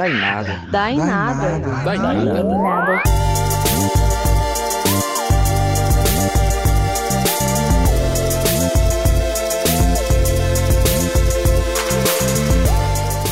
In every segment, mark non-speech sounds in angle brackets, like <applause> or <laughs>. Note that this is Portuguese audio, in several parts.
Dá em nada. Dá em nada. Dá em nada. nada.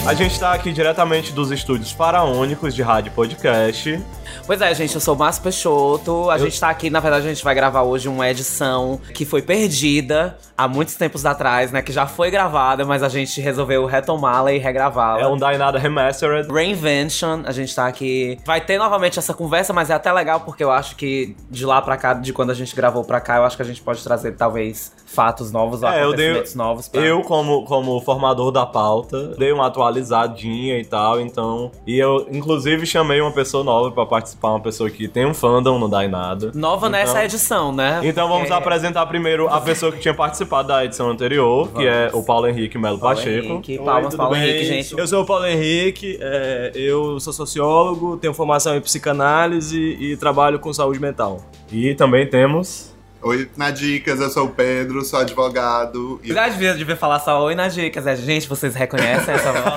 A gente está aqui diretamente dos estúdios faraônicos de rádio podcast. Pois é, gente, eu sou o Márcio Peixoto. A gente tá aqui, na verdade, a gente vai gravar hoje uma edição que foi perdida há muitos tempos atrás, né? Que já foi gravada, mas a gente resolveu retomá-la e regravá-la. É um Dainada Remastered. Reinvention, a gente tá aqui. Vai ter novamente essa conversa, mas é até legal porque eu acho que de lá pra cá, de quando a gente gravou pra cá, eu acho que a gente pode trazer talvez fatos novos, É, eu acontecimentos dei- novos. Pra... Eu, como, como formador da pauta, dei uma atualizadinha e tal, então. E eu, inclusive, chamei uma pessoa nova pra participar, uma pessoa que tem um fandom no Dainada. Nova Então- nessa edição, né? Então vamos Porque- apresentar primeiro a pessoa que tinha participado da edição anterior, que é o Paulo Henrique Melo Paulo Pacheco. Henrique, Oi, palmas, tudo Paulo bem? Henrique, gente. Eu sou o Paulo Henrique, é, eu sou sociólogo, tenho formação em psicanálise e trabalho com saúde mental. E também temos. Oi, na Dicas, eu sou o Pedro, sou advogado. E... Já devia, devia falar só oi nas dicas. É, gente, vocês reconhecem essa voz?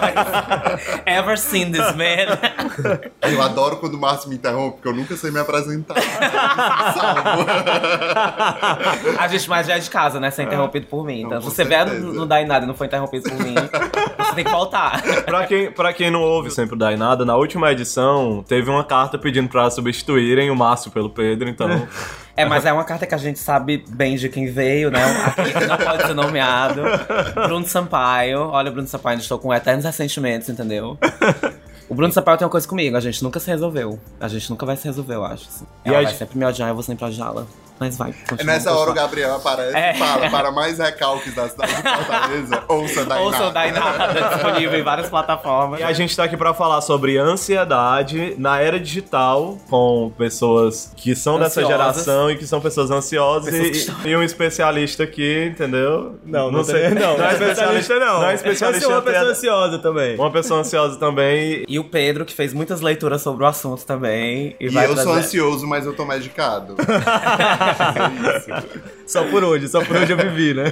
<laughs> Ever seen this man? <laughs> Eu adoro quando o Márcio me interrompe, porque eu nunca sei me apresentar. A gente, mas já é de casa, né? Ser interrompido por mim. Então, Não, se você vier certeza. no, no Dá em Nada e não foi interrompido por mim, você tem que voltar. Pra quem, pra quem não ouve sempre o Dainada, na última edição teve uma carta pedindo pra substituírem o Márcio pelo Pedro, então. É, mas é uma carta que a gente sabe bem de quem veio, né? Que não pode ser nomeado. Bruno Sampaio. Olha, Bruno Sampaio, estou com eternos ressentimentos, entendeu? O Bruno Sampaio tem uma coisa comigo, a gente nunca se resolveu. A gente nunca vai se resolver, eu acho. assim. E Ela vai gente- sempre me odiar, eu vou sempre odiá-la. Mas vai, É continua, nessa hora o. Gabriel aparece É. e fala: para mais recalques da cidade de Fortaleza, <laughs> ouça da Ouça o Dá em Nada, disponível em várias plataformas. E a gente tá aqui pra falar sobre ansiedade na era digital, com pessoas que são dessa Ansiosas. geração e que são pessoas ansiosas Pessoas e, estão- e um especialista aqui, entendeu? Não, não, sei. Não, não é especialista não. Não é especialista Eu sou uma pessoa ansiosa também. Uma pessoa ansiosa também. E o Pedro, que fez muitas leituras sobre o assunto também. E, E vai eu sou trazer- ansioso, mas eu tô medicado. <laughs> Só por hoje, só por hoje eu vivi, né?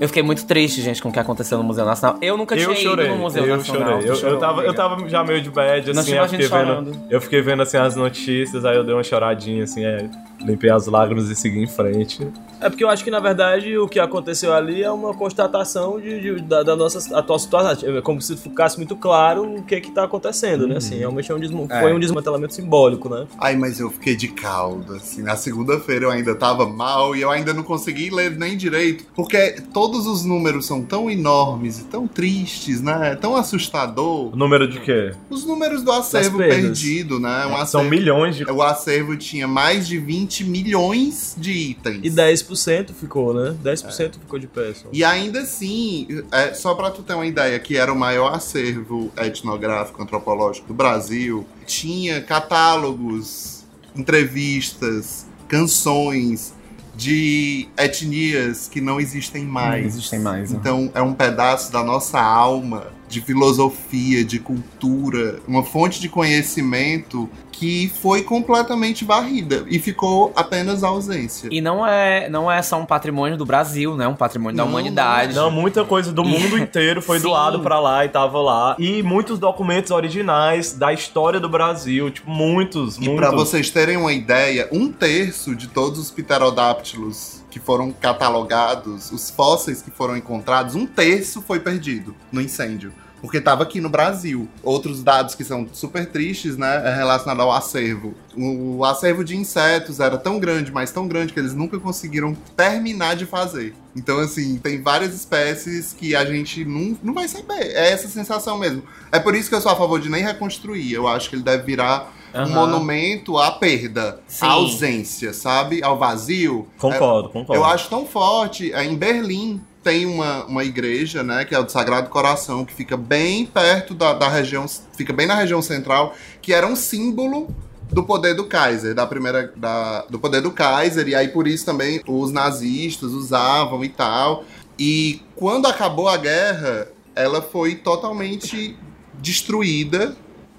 Eu fiquei muito triste, gente, com o que aconteceu no Museu Nacional. Eu nunca Eu tinha chorei, ido no Museu eu Nacional. chorei. Eu, eu, chorou, tava, eu tava já meio de bad, assim, eu a gente fiquei, vendo, eu fiquei vendo assim as notícias, aí eu dei uma choradinha, assim, aí limpei as lágrimas e segui em frente. É porque eu acho que, na verdade, o que aconteceu ali é uma constatação de, de- da, da nossa atual situação. É como se ficasse muito claro o que que tá acontecendo, né? Assim, realmente é um desmo- É. foi um desmantelamento simbólico, né? Ai, mas eu fiquei de caldo, assim. Na segunda-feira eu ainda tava mal e eu ainda não consegui ler nem direito. Porque todos os números são tão enormes e tão tristes, né? É tão assustador. O número de quê? Os números do acervo perdido, né? Um São acervo, milhões de. O acervo tinha mais de 20 milhões de itens. E 10% ficou, né? 10% ficou de pé. só. E ainda assim, é, só pra tu ter uma ideia, que era o maior acervo etnográfico antropológico do Brasil, tinha catálogos, entrevistas, canções de etnias que não existem mais. Não existem mais, né? Então é um pedaço da nossa alma, de filosofia, de cultura, uma fonte de conhecimento que foi completamente varrida e ficou apenas a ausência. E não é, não é só um patrimônio do Brasil, né? Um patrimônio da Não, humanidade. Não, muita coisa do mundo inteiro foi doado <laughs> pra lá e tava lá. E muitos documentos originais da história do Brasil. Tipo, muitos, E muitos. pra vocês terem uma ideia, um terço de todos os pterodáctilos que foram catalogados, os fósseis que foram encontrados, um terço foi perdido no incêndio. Porque estava aqui no Brasil. Outros dados que são super tristes, né? É relacionado ao acervo. O acervo de insetos era tão grande, mas tão grande, que eles nunca conseguiram terminar de fazer. Então, assim, tem várias espécies que a gente não, não vai saber. É essa sensação mesmo. É por isso que eu sou a favor de nem reconstruir. Eu acho que ele deve virar um Aham. monumento à perda, Sim. à ausência, sabe? Ao vazio. Concordo, É, concordo. eu acho tão forte. é, Em Berlim tem uma, uma igreja, né? Que é o do Sagrado Coração, que fica bem perto da, da região, fica bem na região central, que era um símbolo do poder do Kaiser, da primeira, da, do poder do Kaiser, e aí por isso também os nazistas usavam e tal. E quando acabou a guerra, ela foi totalmente destruída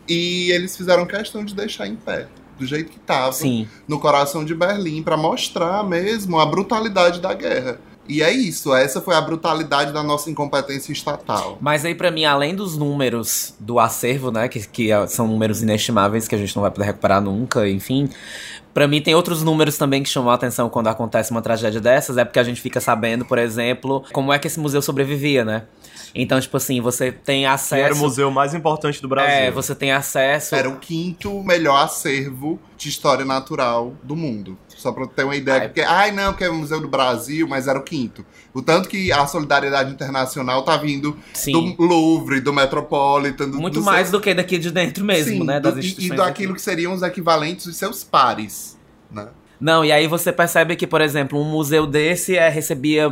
e eles fizeram questão de deixar em pé, do jeito que estava no coração de Berlim para mostrar mesmo a brutalidade da guerra. E é isso, essa foi a brutalidade da nossa incompetência estatal. Mas aí, pra mim, além dos números do acervo, né? Que, que são números inestimáveis que a gente não vai poder recuperar nunca, enfim. Pra mim, tem outros números também que chamam a atenção quando acontece uma tragédia dessas. É porque a gente fica sabendo, por exemplo, como é que esse museu sobrevivia, né? Então, tipo assim, você tem Que acesso. era o museu mais importante do Brasil. É, você tem acesso. Era o quinto melhor acervo de história natural do mundo. Só pra ter uma ideia. Ai. Porque, ai não, que é o Museu do Brasil, mas era o quinto. O tanto que a solidariedade internacional tá vindo Sim. do Louvre, do Metropolitan, do, Muito do mais seu- do que daqui de dentro mesmo, Sim, né? do- Das e- instituições. e daquilo aqui. que seriam os equivalentes dos seus pares, né? Não, e aí você percebe que, por exemplo, um museu desse é, recebia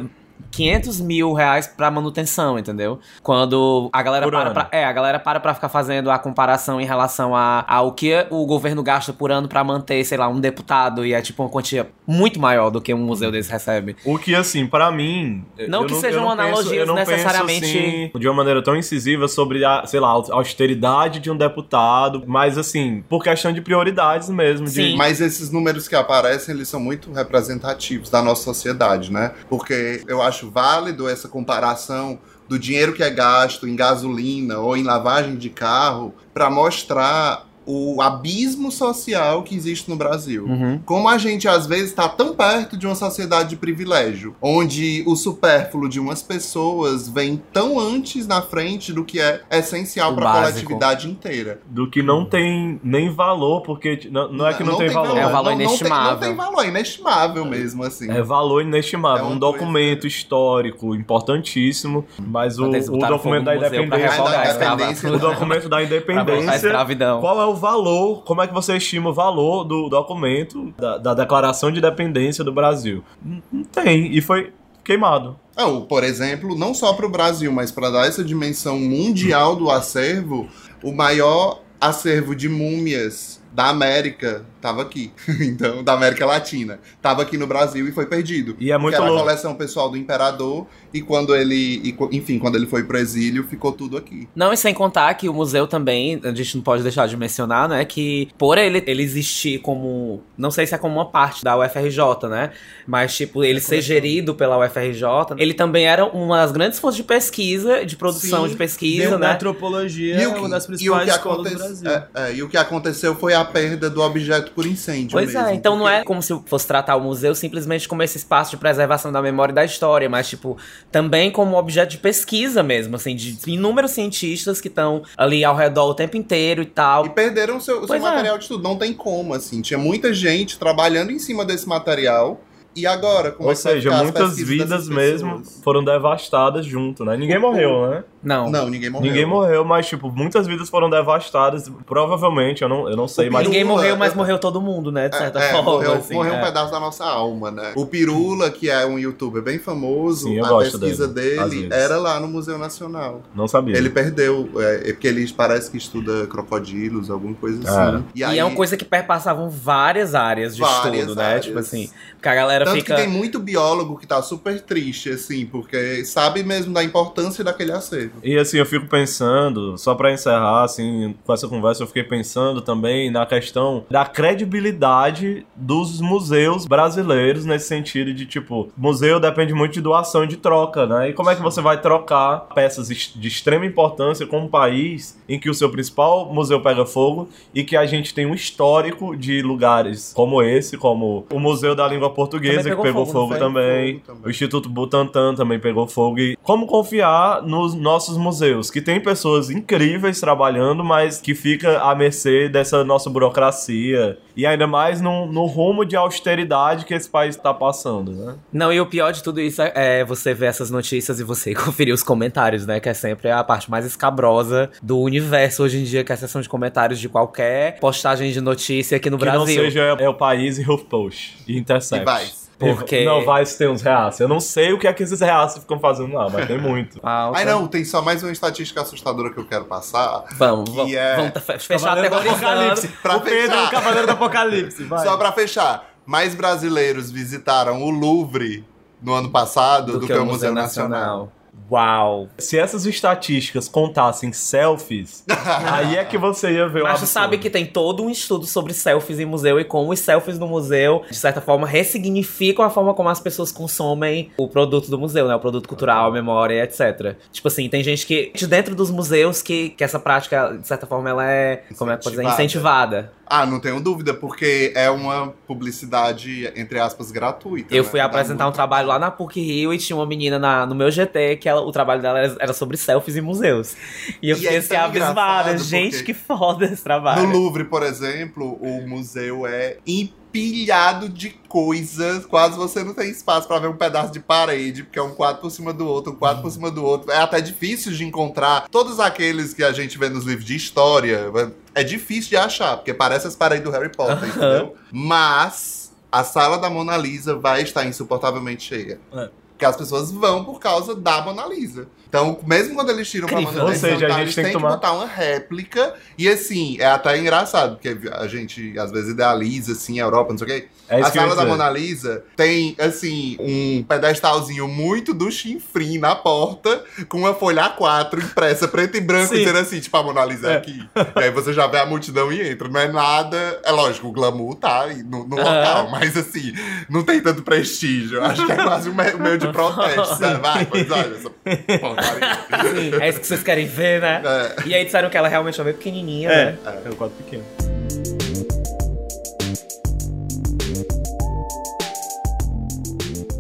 500 mil reais pra manutenção, entendeu? Quando a galera Por para ano. pra, É, a galera para pra ficar fazendo a comparação em relação a, ao que o governo gasta por ano pra manter, sei lá, um deputado, e é tipo uma quantia muito maior do que um museu desse recebe. O que, assim, pra mim. Não eu que sejam não penso- analogias eu não necessariamente- Penso, assim, de uma maneira tão incisiva sobre a, sei lá, a austeridade de um deputado, mas, assim, por questão de prioridades mesmo. Sim. De, Mas esses números que aparecem, eles são muito representativos da nossa sociedade, né? Porque eu acho válido essa comparação do dinheiro que é gasto em gasolina ou em lavagem de carro para mostrar o abismo social que existe no Brasil. Uhum. Como a gente às vezes está tão perto de uma sociedade de privilégio, onde o supérfluo de umas pessoas vem tão antes na frente do que é essencial para a coletividade inteira. do que não tem nem valor, porque não, não é que não, tem, valor. É um valor não, não tem- inestimável. Não tem, valor, é inestimável mesmo, assim. É valor inestimável, É um documento histórico importantíssimo, mas o, o botaram <laughs> documento da independência. a escrava-. O documento da independência. escravidão. Qual é o valor? Como é que você estima o valor do documento da, da Declaração de Independência do Brasil? Não tem, e foi queimado. É, o- por exemplo, não só para o Brasil, mas para dar essa dimensão mundial do acervo, o maior acervo de múmias da América estava aqui. <laughs> então, da América Latina. Estava aqui no Brasil e foi perdido. E é muito era louco. a coleção pessoal do imperador e quando ele, e enfim, quando ele foi pro exílio, ficou tudo aqui. Não, e sem contar que o museu também, a gente não pode deixar de mencionar, né? Que por ele, ele existir como. Não sei se é como uma parte da UFRJ, né? Mas, tipo, ele ser gerido pela UFRJ, ele também era uma das grandes fontes de pesquisa, de produção Sim, de pesquisa, né? antropologia E é o, uma das que, e o principais que escolas do Brasil. é, é, e o que aconteceu foi a perda do objeto por incêndio Pois mesmo. é, então não porque- é como se fosse tratar o museu simplesmente como esse espaço de preservação da memória e da história, mas, tipo, também como objeto de pesquisa mesmo, assim, de inúmeros cientistas que estão ali ao redor o tempo inteiro e tal. E perderam o seu, seu é. material de estudo. Não tem como, assim. Tinha muita gente trabalhando em cima desse material. E agora? Como Ou é que vai seja, muitas vidas mesmo foram devastadas junto, né? Ninguém morreu, né? Não. Não, ninguém morreu. Ninguém morreu, mas, tipo, muitas vidas foram devastadas. Provavelmente, eu não, eu não sei, mas. Ninguém morreu, mas é- morreu todo mundo, né? De É, certa é, forma. morreu, assim, morreu um é. pedaço da nossa alma, né? O Pirula, que é um youtuber bem famoso, Sim, eu a gosto pesquisa dele, dele, era lá no Museu Nacional. Não sabia. Ele perdeu, é, é porque ele parece que estuda crocodilos, alguma coisa assim. E é uma coisa que perpassavam várias áreas de Várias estudo, né? áreas. Tipo assim, porque a galera Tanto fica. que tem muito biólogo que tá super triste, assim, porque sabe mesmo da importância daquele acervo. E assim, eu fico pensando, só pra encerrar, assim, com essa conversa, eu fiquei pensando também na questão da credibilidade dos museus brasileiros, nesse sentido de, tipo, museu depende muito de doação e de troca, né? E como é que você vai trocar peças de extrema importância com um país em que o seu principal museu pega fogo e que a gente tem um histórico de lugares como esse, como o Museu da Língua Portuguesa, Também que pegou pegou fogo, fogo, também, Fogo também. o Instituto Butantan também pegou fogo. E como confiar nos nossos museus, que tem pessoas incríveis trabalhando, mas que fica à mercê dessa nossa burocracia. E ainda mais no, no rumo de austeridade que esse país está passando, né? Não, e o pior de tudo isso é, é você ver essas notícias e você <laughs> conferir os comentários, né? Que é sempre a parte mais escabrosa do universo hoje em dia, que é a seção de comentários de qualquer postagem de notícia aqui no que Brasil. não seja é o país e HuffPost e Intercept. E vai. Porque- Não, vai ter uns reaços. Eu não sei o que é que esses reaços ficam fazendo lá, mas tem muito. <laughs> Pauta. Ai, não, tem só mais uma estatística assustadora que eu quero passar. Vamos, vamos, Que é- vamos tá- fe- fechar do aterrorizando. Apocalipse. Pra o Pedro é o Cavaleiro do Apocalipse, vai. Só pra fechar, mais brasileiros visitaram o Louvre no ano passado do, que, o Museu Nacional. Uau! Se essas estatísticas contassem selfies, <laughs> aí é que você ia ver o Mas absurdo. sabe que tem todo um estudo sobre selfies em museu e como os selfies no museu, de certa forma, ressignificam a forma como as pessoas consomem o produto do museu, né? O produto cultural, a memória, etc. Tipo assim, tem gente que, de dentro dos museus, que, que essa prática, de certa forma, ela é, como é que pode dizer, Incentivada. Ah, não tenho dúvida, porque é uma publicidade, entre aspas, gratuita. Eu né? fui apresentar um trabalho lá na PUC Rio e tinha uma menina na- no meu GT que ela- o trabalho dela era, sobre selfies em museus. E eu E fiquei é assim, tão abismada. Gente, que foda esse trabalho. No Louvre, por exemplo, o museu é empilhado de coisas. Quase você não tem espaço pra ver um pedaço de parede, porque é um quadro por cima do outro, um quadro por cima do outro. É até difícil de encontrar todos aqueles que a gente vê nos livros de história. É difícil de achar, porque parece as paredes do Harry Potter, entendeu? Mas a sala da Mona Lisa vai estar insuportavelmente cheia. É. Porque as pessoas vão por causa da Mona Lisa. Então, mesmo quando eles tiram pra Incrível. Mona Ou Lisa, seja, a tá, gente eles tem que têm tomar- botar uma réplica. E assim, é até engraçado, porque a gente às vezes idealiza assim, a Europa, não sei o quê. É a sala da. Mona Lisa tem, assim, um pedestalzinho muito do chinfrim na porta, com uma folha A4 impressa preto e branco, Sim. dizendo assim, tipo, a Mona Lisa é É. aqui. e aí você já vê a multidão e entra. Não é nada. É lógico, o glamour tá no, no local, mas assim, não tem tanto prestígio. Acho que é quase um me- meio de protesto. sabe? Vai, <laughs> pois olha, essa porcaria. É isso que vocês querem ver, né? É. E aí disseram que ela realmente é bem pequenininha, É, né? é o quadro pequeno.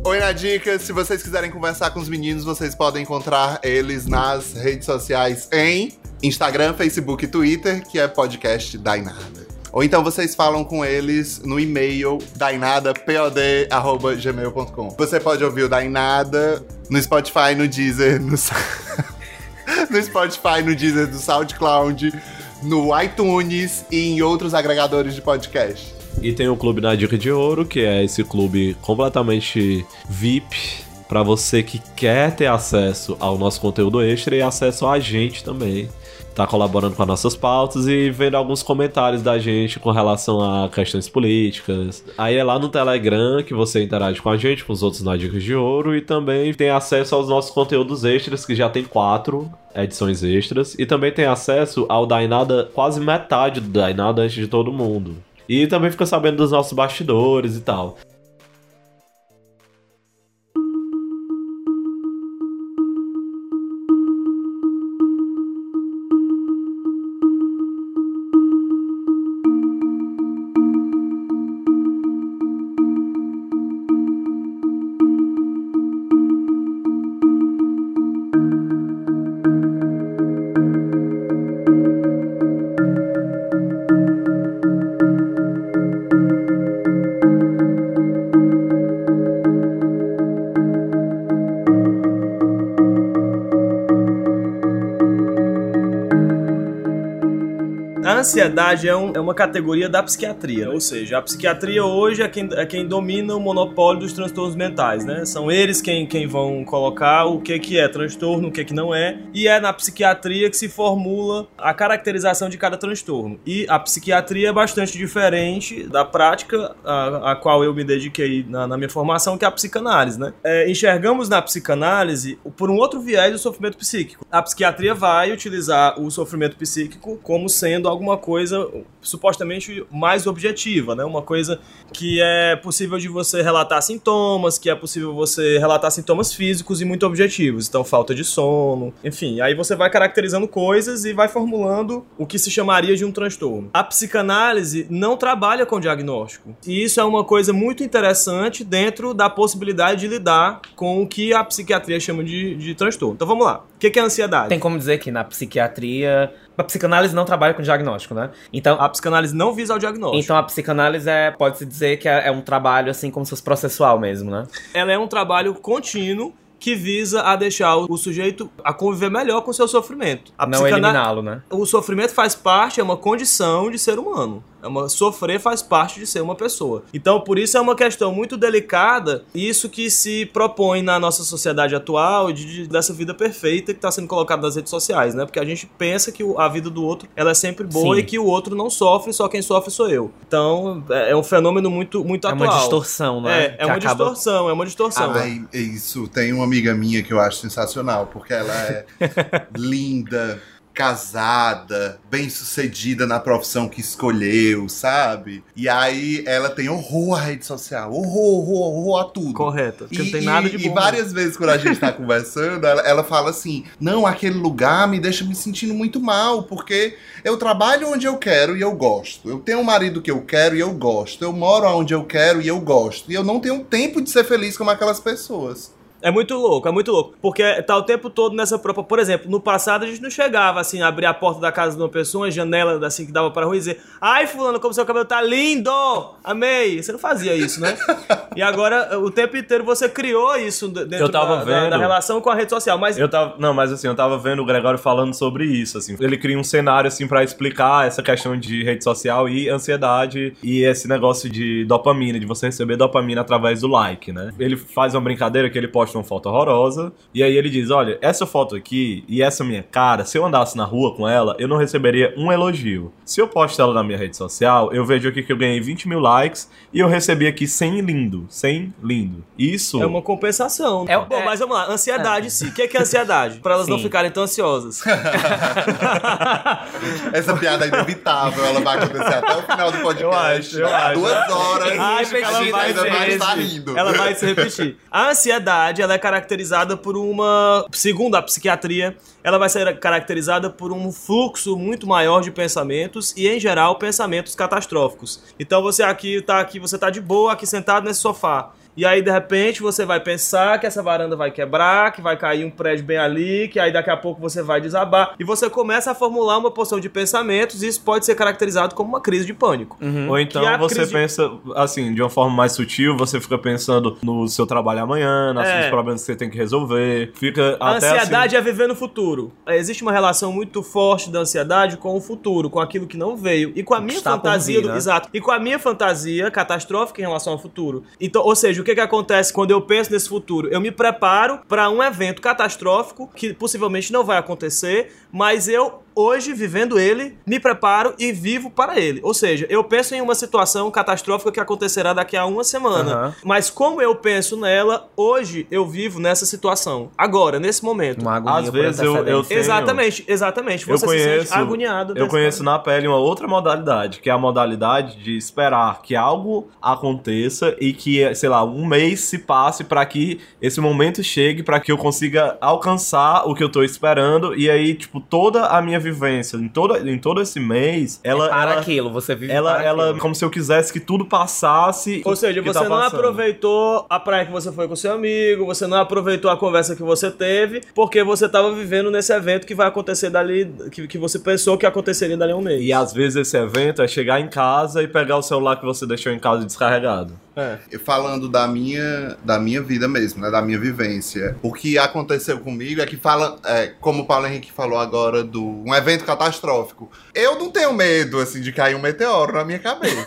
Oi, na dica, se vocês quiserem conversar com os meninos, vocês podem encontrar eles nas redes sociais em Instagram, Facebook e Twitter, que é podcast Dainada. Ou então vocês falam com eles no e-mail dainadapod.gmail.com. Você pode ouvir o Dainada no Spotify, no Deezer, no, <laughs> no Spotify, no Deezer, do SoundCloud, no iTunes e em outros agregadores de podcast. E tem o Clube na Dica de Ouro, que é esse clube completamente VIP para você que quer ter acesso ao nosso conteúdo extra e acesso a gente também. Tá colaborando com as nossas pautas e vendo alguns comentários da gente com relação a questões políticas. Aí é lá no Telegram que você interage com a gente, com os outros na Dicas de Ouro, e também tem acesso aos nossos conteúdos extras, que já tem quatro edições extras, e também tem acesso ao Dainada, quase metade do Dainada antes de todo mundo. E também fica sabendo dos nossos bastidores e tal. Ansiedade é, um- é uma categoria da psiquiatria, ou seja, a psiquiatria hoje é quem, é quem domina o monopólio dos transtornos mentais, né? São eles quem, quem vão colocar o que, que é transtorno, o que, que não é, e é na psiquiatria que se formula a caracterização de cada transtorno. E a psiquiatria é bastante diferente da prática a, a qual eu me dediquei na, na minha formação, que é a psicanálise, né? É, enxergamos na psicanálise, por um outro viés, o sofrimento psíquico. A psiquiatria vai utilizar o sofrimento psíquico como sendo alguma coisa supostamente mais objetiva, né? Uma coisa que é possível de você relatar sintomas, que é possível você relatar sintomas físicos e muito objetivos. Então, falta de sono, enfim. Aí você vai caracterizando coisas e vai formulando o que se chamaria de um transtorno. A psicanálise não trabalha com diagnóstico. E isso é uma coisa muito interessante dentro da possibilidade de lidar com o que a psiquiatria chama de, de transtorno. Então vamos lá. O que é ansiedade? Tem como dizer que na psiquiatria. A psicanálise não trabalha com diagnóstico, né? Então, A psicanálise não visa o diagnóstico. então a psicanálise é, pode-se dizer que é, é um trabalho assim como se fosse processual mesmo, né? ela é um trabalho contínuo que visa a deixar o sujeito a conviver melhor com o seu sofrimento. A não eliminá-lo, né? O sofrimento faz parte, é uma condição de ser humano. É uma, sofrer faz parte de ser uma pessoa. Então, por isso é uma questão muito delicada, isso que se propõe na nossa sociedade atual, de, de- dessa vida perfeita que está sendo colocada nas redes sociais, né? Porque a gente pensa que o- a vida do outro ela é sempre boa Sim. e que o outro não sofre, só quem sofre sou eu. Então, é, é um fenômeno muito, muito É atual. uma distorção, né? É, é uma acaba- distorção, é uma distorção. Ai, é isso. Tem uma amiga minha que eu acho sensacional, porque ela é <laughs> linda, casada, bem sucedida na profissão que escolheu, sabe? E aí ela tem horror à rede social, horror, horror, horror a tudo. Correto. E, não tem nada de bom. e várias vezes quando a gente tá <laughs> conversando, ela, ela fala assim: Não, aquele lugar me deixa me sentindo muito mal, porque eu trabalho onde eu quero e eu gosto. Eu tenho um marido que eu quero e eu gosto. Eu moro onde eu quero e eu gosto. E eu não tenho tempo de ser feliz como aquelas pessoas. É muito louco, é muito louco. Porque tá o tempo todo nessa própria. Por exemplo, no passado a gente não chegava assim, a abrir a porta da casa de uma pessoa, uma janela assim que dava pra rua e dizer: Ai, Fulano, como seu cabelo tá lindo! Amei! Você não fazia isso, né? e agora, o tempo inteiro você criou isso dentro da, da- da relação com a rede social. Mas Eu tava, não, mas assim, eu tava vendo o Gregório falando sobre isso, assim. Ele cria um cenário assim para explicar essa questão de rede social e ansiedade e esse negócio de dopamina, de você receber dopamina através do like, né? Ele faz uma brincadeira que ele posta uma foto horrorosa e aí ele diz: "Olha, essa foto aqui e essa minha cara, se eu andasse na rua com ela, eu não receberia um elogio. Se eu posto ela na minha rede social, eu vejo aqui que eu ganhei 20 mil likes e eu recebi aqui 100 lindo, 100 lindo. Isso é uma compensação. É- Bom, é- mas vamos lá, ansiedade sim. O que é, que é ansiedade? Pra elas não Sim. ficarem tão ansiosas. <laughs> Essa piada é inevitável, ela vai acontecer até o final do podcast. Eu acho, eu acho. Duas horas. Acho que ela vai ainda ser vai estar esse. rindo. Ela vai se repetir. A ansiedade, ela é caracterizada por uma, segundo a psiquiatria, ela vai ser caracterizada por um fluxo muito maior de pensamentos e, em geral, pensamentos catastróficos. Então você aqui tá aqui, você tá de boa aqui sentado nesse sofá. E aí, de repente, você vai pensar que essa varanda vai quebrar, que vai cair um prédio bem ali, que aí daqui a pouco você vai desabar. E você começa a formular uma porção de pensamentos e isso pode ser caracterizado como uma crise de pânico. Ou então Que é a você crise de- pensa, assim, de uma forma mais sutil, você fica pensando no seu trabalho amanhã, nos É. seus problemas que você tem que resolver. Fica A até ansiedade assim, é viver no futuro. É, Existe uma relação muito forte da ansiedade com o futuro, com aquilo que não veio. E com a minha está fantasia. vir, do- né? Exato. E com a minha fantasia catastrófica em relação ao futuro. Então, ou seja, o que, que acontece quando eu penso nesse futuro? Eu me preparo para um evento catastrófico que possivelmente não vai acontecer, mas eu. Hoje, vivendo ele, me preparo e vivo para ele. Ou seja, eu penso em uma situação catastrófica que acontecerá daqui a uma semana. Aham. Mas como eu penso nela, hoje eu vivo nessa situação. Agora, nesse momento. Uma agonia Às vezes eu- eu tenho- Exatamente, exatamente. eu Você se conheço, sente agoniado. eu conheço momento. na pele uma outra modalidade, que é a modalidade de esperar que algo aconteça e que, sei lá, um mês se passe para que esse momento chegue, para que eu consiga alcançar o que eu tô esperando e aí, tipo, toda a minha vivência em todo, em todo esse mês, ela É para ela, aquilo, você vive ela, para ela aquilo. como se eu quisesse que tudo passasse. Ou seja, que você tá não passando. aproveitou a praia que você foi com seu amigo, você não aproveitou a conversa que você teve, porque você estava vivendo nesse evento que vai acontecer dali, que, que você pensou que aconteceria dali a um mês. E às vezes esse evento é chegar em casa e pegar o celular que você deixou em casa descarregado. É. E Falando da minha, da minha vida mesmo, né? Da minha vivência. O que aconteceu comigo é que fala, é, como o Paulo Henrique falou agora, do um evento catastrófico. Eu não tenho medo, assim, de cair um meteoro na minha cabeça.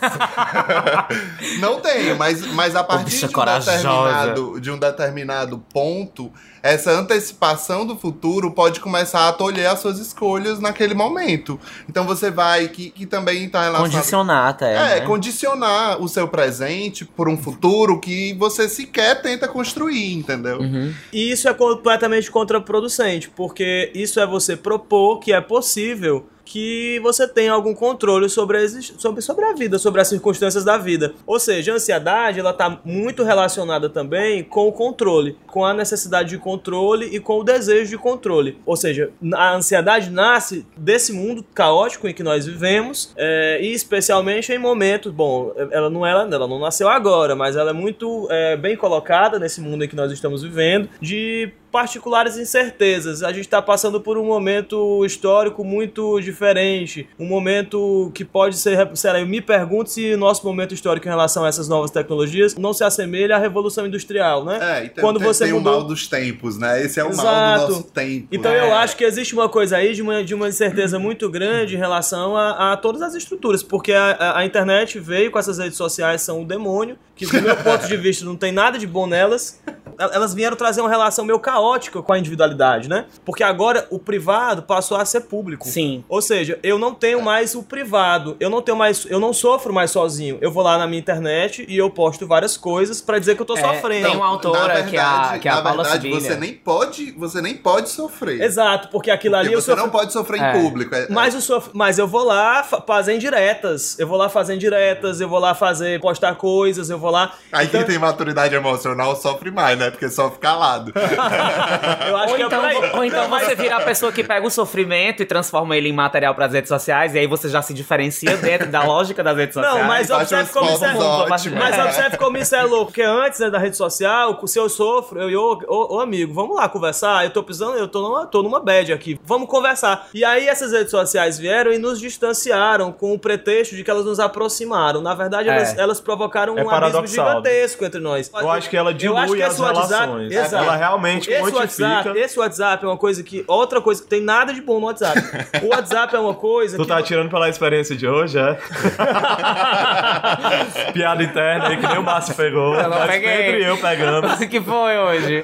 <laughs> não tenho, mas, mas a partir de um, corajosa. determinado, de um determinado ponto, essa antecipação do futuro pode começar a tolher as suas escolhas naquele momento. Então você vai, que, que também está relacionado Condicionar até. é, né? condicionar o seu presente por um futuro que você sequer tenta construir, entendeu? Uhum. E isso é completamente contraproducente, porque isso é você propor que é possível que você tenha algum controle sobre a, sobre, sobre a vida, sobre as circunstâncias da vida. Ou seja, a ansiedade ela está muito relacionada também com o controle, com a necessidade de controle e com o desejo de controle. Ou seja, a ansiedade nasce desse mundo caótico em que nós vivemos é, e especialmente em momentos, bom, ela não ela, ela não nasceu agora, mas ela é muito é, bem colocada nesse mundo em que nós estamos vivendo de particulares incertezas. A gente está passando por um momento histórico muito diferente, um momento que pode ser, sei lá, eu me pergunto se o nosso momento histórico em relação a essas novas tecnologias não se assemelha à Revolução Industrial, né? É, então Quando tem, você tem mudou... o mal dos tempos, né? Esse é o mal Exato. do nosso tempo. Então né? eu acho que existe uma coisa aí de uma, de uma incerteza muito grande em relação a, a todas as estruturas, porque a, a- a internet veio com essas redes sociais, são o demônio, que do meu ponto de vista não tem nada de bom nelas. El- Elas vieram trazer uma relação meio caótica com a individualidade, né? Porque agora o privado passou a ser público. Sim. Ou seja, eu não tenho mais o privado, eu não tenho mais, eu não sofro mais sozinho. Eu vou lá na minha internet e eu posto várias coisas pra dizer que eu tô É, sofrendo. tem uma autora que é a, que é a na Paula verdade, você nem pode, você nem pode sofrer. Exato, porque aquilo ali Porque eu você sofro não pode sofrer É. em público. É- Mas, o sof... Mas eu vou lá fa- fazer indiretas. Eu vou lá fazer indiretas, eu vou lá fazer, postar coisas, eu vou lá. Aí Então, quem tem maturidade emocional sofre mais, né? Porque sofre calado. eu acho Ou que então, é por aí. ou então Mas- você vira a pessoa que pega o sofrimento e transforma ele em material pras redes sociais, e aí você já se diferencia dentro da lógica das redes sociais. Não, mas observe como isso é louco. Mas observe como isso é louco. Porque antes né, da rede social, se eu sofro, eu, eu ô, ô, amigo, vamos lá conversar. Eu tô precisando, eu tô numa, tô numa bad aqui. Vamos conversar. E aí essas redes sociais vieram e nos distanciaram com o pretexto de que elas nos aproximaram. Na verdade, É. elas, elas provocaram um É abismo paradoxal, né? gigantesco entre nós. Eu acho que ela Eu acho dilui que as esse WhatsApp- relações. Exato. Ela realmente Esse quantifica. WhatsApp, esse WhatsApp é uma coisa que. Outra coisa que tem nada de bom no WhatsApp. <laughs> O WhatsApp é uma coisa Tu que. tá tirando pela experiência de hoje, é? <laughs> Piada interna aí que nem o Márcio pegou. Eu não mas peguei. Pedro e eu pegando. O <laughs> que foi hoje?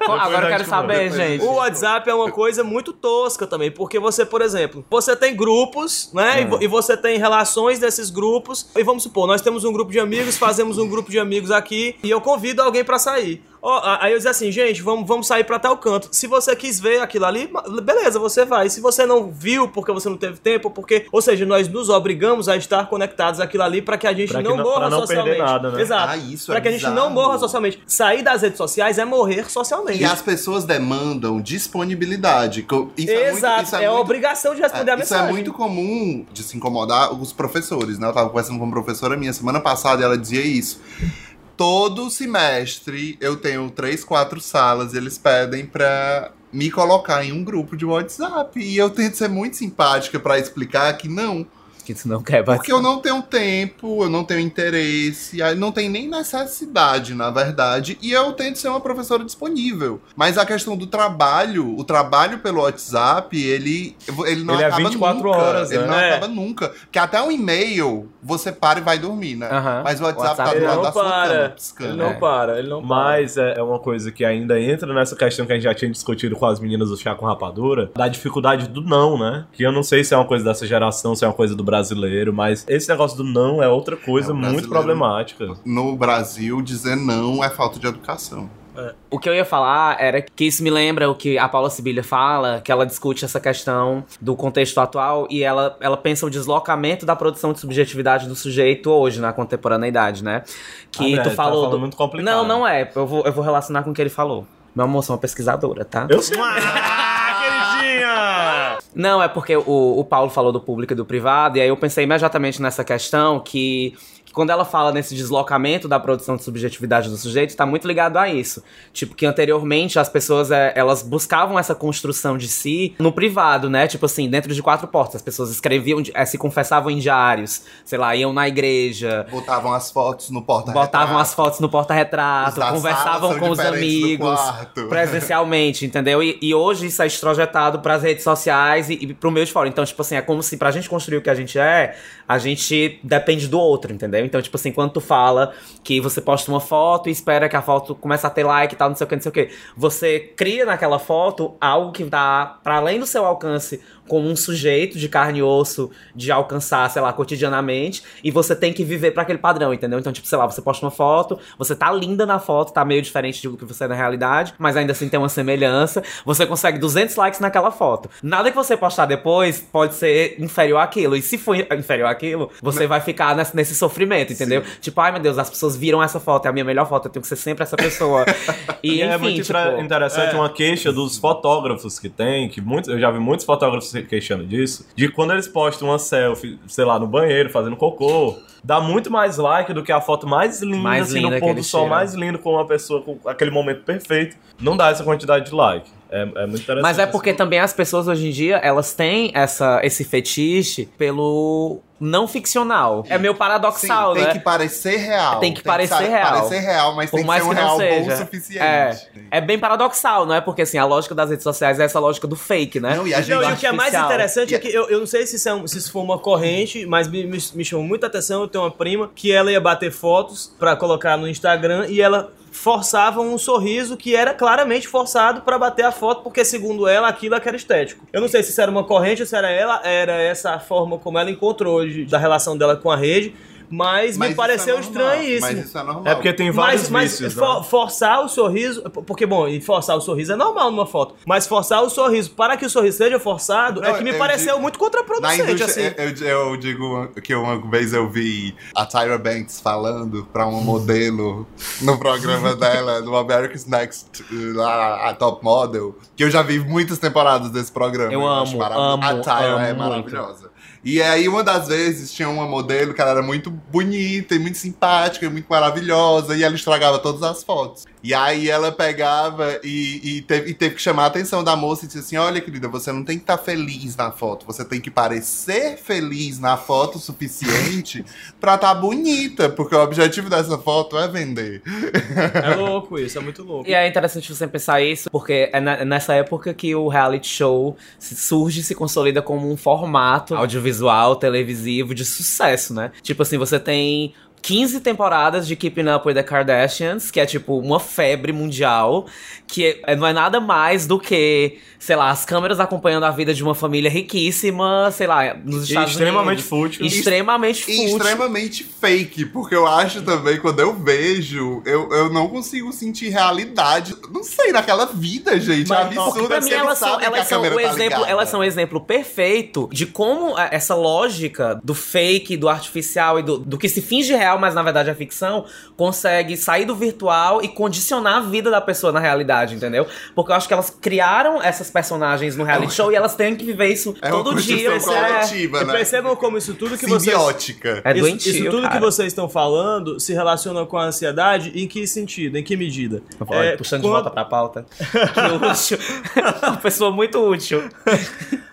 Agora eu quero saber, conta. gente. O WhatsApp é uma coisa muito tosca também, porque você, por exemplo, você tem grupos, né? E vo- E, você tem relações desses grupos. E vamos supor, nós temos um grupo de amigos, fazemos um grupo de amigos aqui, e eu convido alguém pra sair. Ó, a- aí eu diz assim, gente, vamos, vamos sair pra tal canto. Se você quis ver aquilo ali, beleza, você vai. Se você não viu porque você não teve tempo, porque. Ou seja, nós nos obrigamos a estar conectados àquilo ali pra que a gente Pra que não não- morra pra não perder socialmente. nada, né? Exato. Ah, isso pra é que a gente não bizarro. morra socialmente. Sair das redes sociais é morrer socialmente. E as pessoas demandam disponibilidade. Isso é muito- Exato, isso é, a muito- obrigação de responder a É, Isso mensagem. é muito comum de se incomodar os professores, né? Eu tava conversando com uma professora minha semana passada e ela dizia isso. Todo semestre eu tenho três, quatro salas e eles pedem pra me colocar em um grupo de WhatsApp. E eu tento ser muito simpática pra explicar que não. Que tu não quer Porque eu não tenho tempo, eu não tenho interesse, aí não tem nem necessidade, na verdade, e eu tento ser uma professora disponível. Mas a questão do trabalho, o trabalho pelo WhatsApp, ele, ele não Ele é acaba 24 nunca. horas, ele né? não É. acaba nunca. Que até um e-mail, você para e vai dormir, né? Mas o WhatsApp, WhatsApp tá do lado não da sua para. cama, Ele não É. para, ele não para. Mas é, é uma coisa que ainda entra nessa questão que a gente já tinha discutido com as meninas do chá com rapadura, da dificuldade do não, né? Que eu não sei se é uma coisa dessa geração, se é uma coisa do brasileiro, mas esse negócio do não é outra coisa É, muito problemática. No Brasil, dizer não é falta de educação. O que eu ia falar era que isso me lembra o que a Paula Sibilha fala, que ela discute essa questão do contexto atual e ela, ela pensa o deslocamento da produção de subjetividade do sujeito hoje, na contemporaneidade, né? Que Ah, tu tá falou. falando do- muito complicado. Não, não é. Eu vou, eu vou relacionar com o que ele falou. Meu amor, sou uma pesquisadora, tá? Eu sei. <laughs> Não, é porque o, o Paulo falou do público e do privado, e aí eu pensei imediatamente nessa questão que, que quando ela fala nesse deslocamento da produção de subjetividade do sujeito, tá muito ligado a isso. Tipo, que anteriormente as pessoas, é, elas buscavam essa construção de si no privado, né? Tipo assim, dentro de quatro portas. As pessoas escreviam, é, se confessavam em diários, sei lá, iam na igreja, Botavam as fotos no porta botavam as fotos no porta-retrato, As conversavam com os amigos presencialmente, entendeu? E, e hoje isso é estrojetado pras redes sociais e, e pro meio de fora. Então, tipo assim, é como se pra gente construir o que a gente é, a gente depende do outro, entendeu? Então, tipo assim, quando tu fala que você posta uma foto e espera que a foto comece a ter like e tal, não sei o que, não sei o que, você cria naquela foto algo que dá pra além do seu alcance como um sujeito de carne e osso de alcançar, sei lá, cotidianamente, e você tem que viver pra aquele padrão, entendeu? Então, tipo, sei lá, você posta uma foto, você tá linda na foto, tá meio diferente do que você é na realidade, mas ainda assim tem uma semelhança, você consegue 200 likes naquela foto. Nada que você postar depois pode ser inferior àquilo, e se for inferior àquilo, você vai ficar nesse, nesse sofrimento, entendeu? Tipo, ai meu Deus, as pessoas viram essa foto, é a minha melhor foto, eu tenho que ser sempre essa pessoa. <laughs> E, é enfim, muito tipo, interessante é. uma queixa dos fotógrafos que tem, que muitos, eu já vi muitos fotógrafos queixando disso, de quando eles postam uma selfie, sei lá, no banheiro, fazendo cocô, dá muito mais like do que a foto mais linda, Mais assim, linda no que pôr do sol, tiram. mais lindo, com uma pessoa com aquele momento perfeito. Não dá essa quantidade de like. É, é muito interessante. Mas é porque assim. também as pessoas hoje em dia, elas têm essa, esse fetiche pelo não ficcional. É meio paradoxal, Sim, né? tem que parecer real. Tem que parecer sa- real. parecer real, mas Por tem que mais ser um que não real bom o seja. suficiente. É, é bem paradoxal, não é? Porque assim, a lógica das redes sociais é essa lógica do fake, né? Não, e a gente Não, e o que é mais interessante é que eu, eu não sei se isso, é um- se isso for uma corrente, mas me, me, me chamou muita atenção. Tenho uma prima que ela ia bater fotos pra colocar no Instagram e ela forçava um sorriso que era claramente forçado pra bater a foto, porque segundo ela aquilo é era estético. Eu não sei se isso era uma corrente ou se era ela, era essa a forma como ela encontrou de- da relação dela com a rede, mas, Mas me isso pareceu é estranho isso. Mas isso é normal. É porque tem vários Mas, mas vícios, for- né? forçar o sorriso, porque bom, e forçar o sorriso é normal numa foto, mas forçar o sorriso para que o sorriso seja forçado é Não, que me eu pareceu digo- muito contraproducente, assim. eu, eu digo que uma vez eu vi a Tyra Banks falando pra uma modelo no programa <laughs> dela, do America's Next lá, a Top Model, que eu já vi muitas temporadas desse programa. Eu acho amo, maravilhoso. amo, A Tyra amo é muito. E aí, uma das vezes, tinha uma modelo que ela era muito bonita e muito simpática e muito maravilhosa, e ela estragava todas as fotos. E aí ela pegava e, e teve, e teve que chamar a atenção da moça e disse assim: Olha, querida, você não tem que estar feliz na foto, você tem que parecer feliz na foto o suficiente pra estar bonita, porque o objetivo dessa foto é vender. É louco isso, é muito louco. E é interessante você pensar isso, porque é na- nessa época que o reality show surge e se consolida como um formato audiovisual, televisivo de sucesso, né? Tipo assim, você tem 15 temporadas de Keeping Up with the Kardashians, que é tipo uma febre mundial, que é- não é nada mais do que, sei lá, as câmeras acompanhando a vida de uma família riquíssima, sei lá, nos Estados extremamente Unidos. fútil. Extremamente E fútil. extremamente fake, porque eu acho também, quando eu vejo, eu, eu não consigo sentir realidade. Não sei, naquela vida, gente. é Mas, absurdo. Pra é mim, elas são, elas, são o tá exemplo, ligada. elas são o exemplo perfeito de como é, essa lógica do fake, do artificial e do, do que se finge real, mas na verdade é ficção, consegue sair do virtual e condicionar a vida da pessoa na realidade, entendeu? Porque eu acho que elas criaram essas personagens no reality show e elas têm que viver isso É todo dia. isso é- coletiva, E né? percebam como isso tudo que vocês Simbiótica. É isso, doentio, isso tudo cara. que vocês estão falando se relaciona com a ansiedade em que sentido? Em que medida? Olha, É, puxando de quando- volta pra pauta. Que útil. <laughs> Uma pessoa muito útil.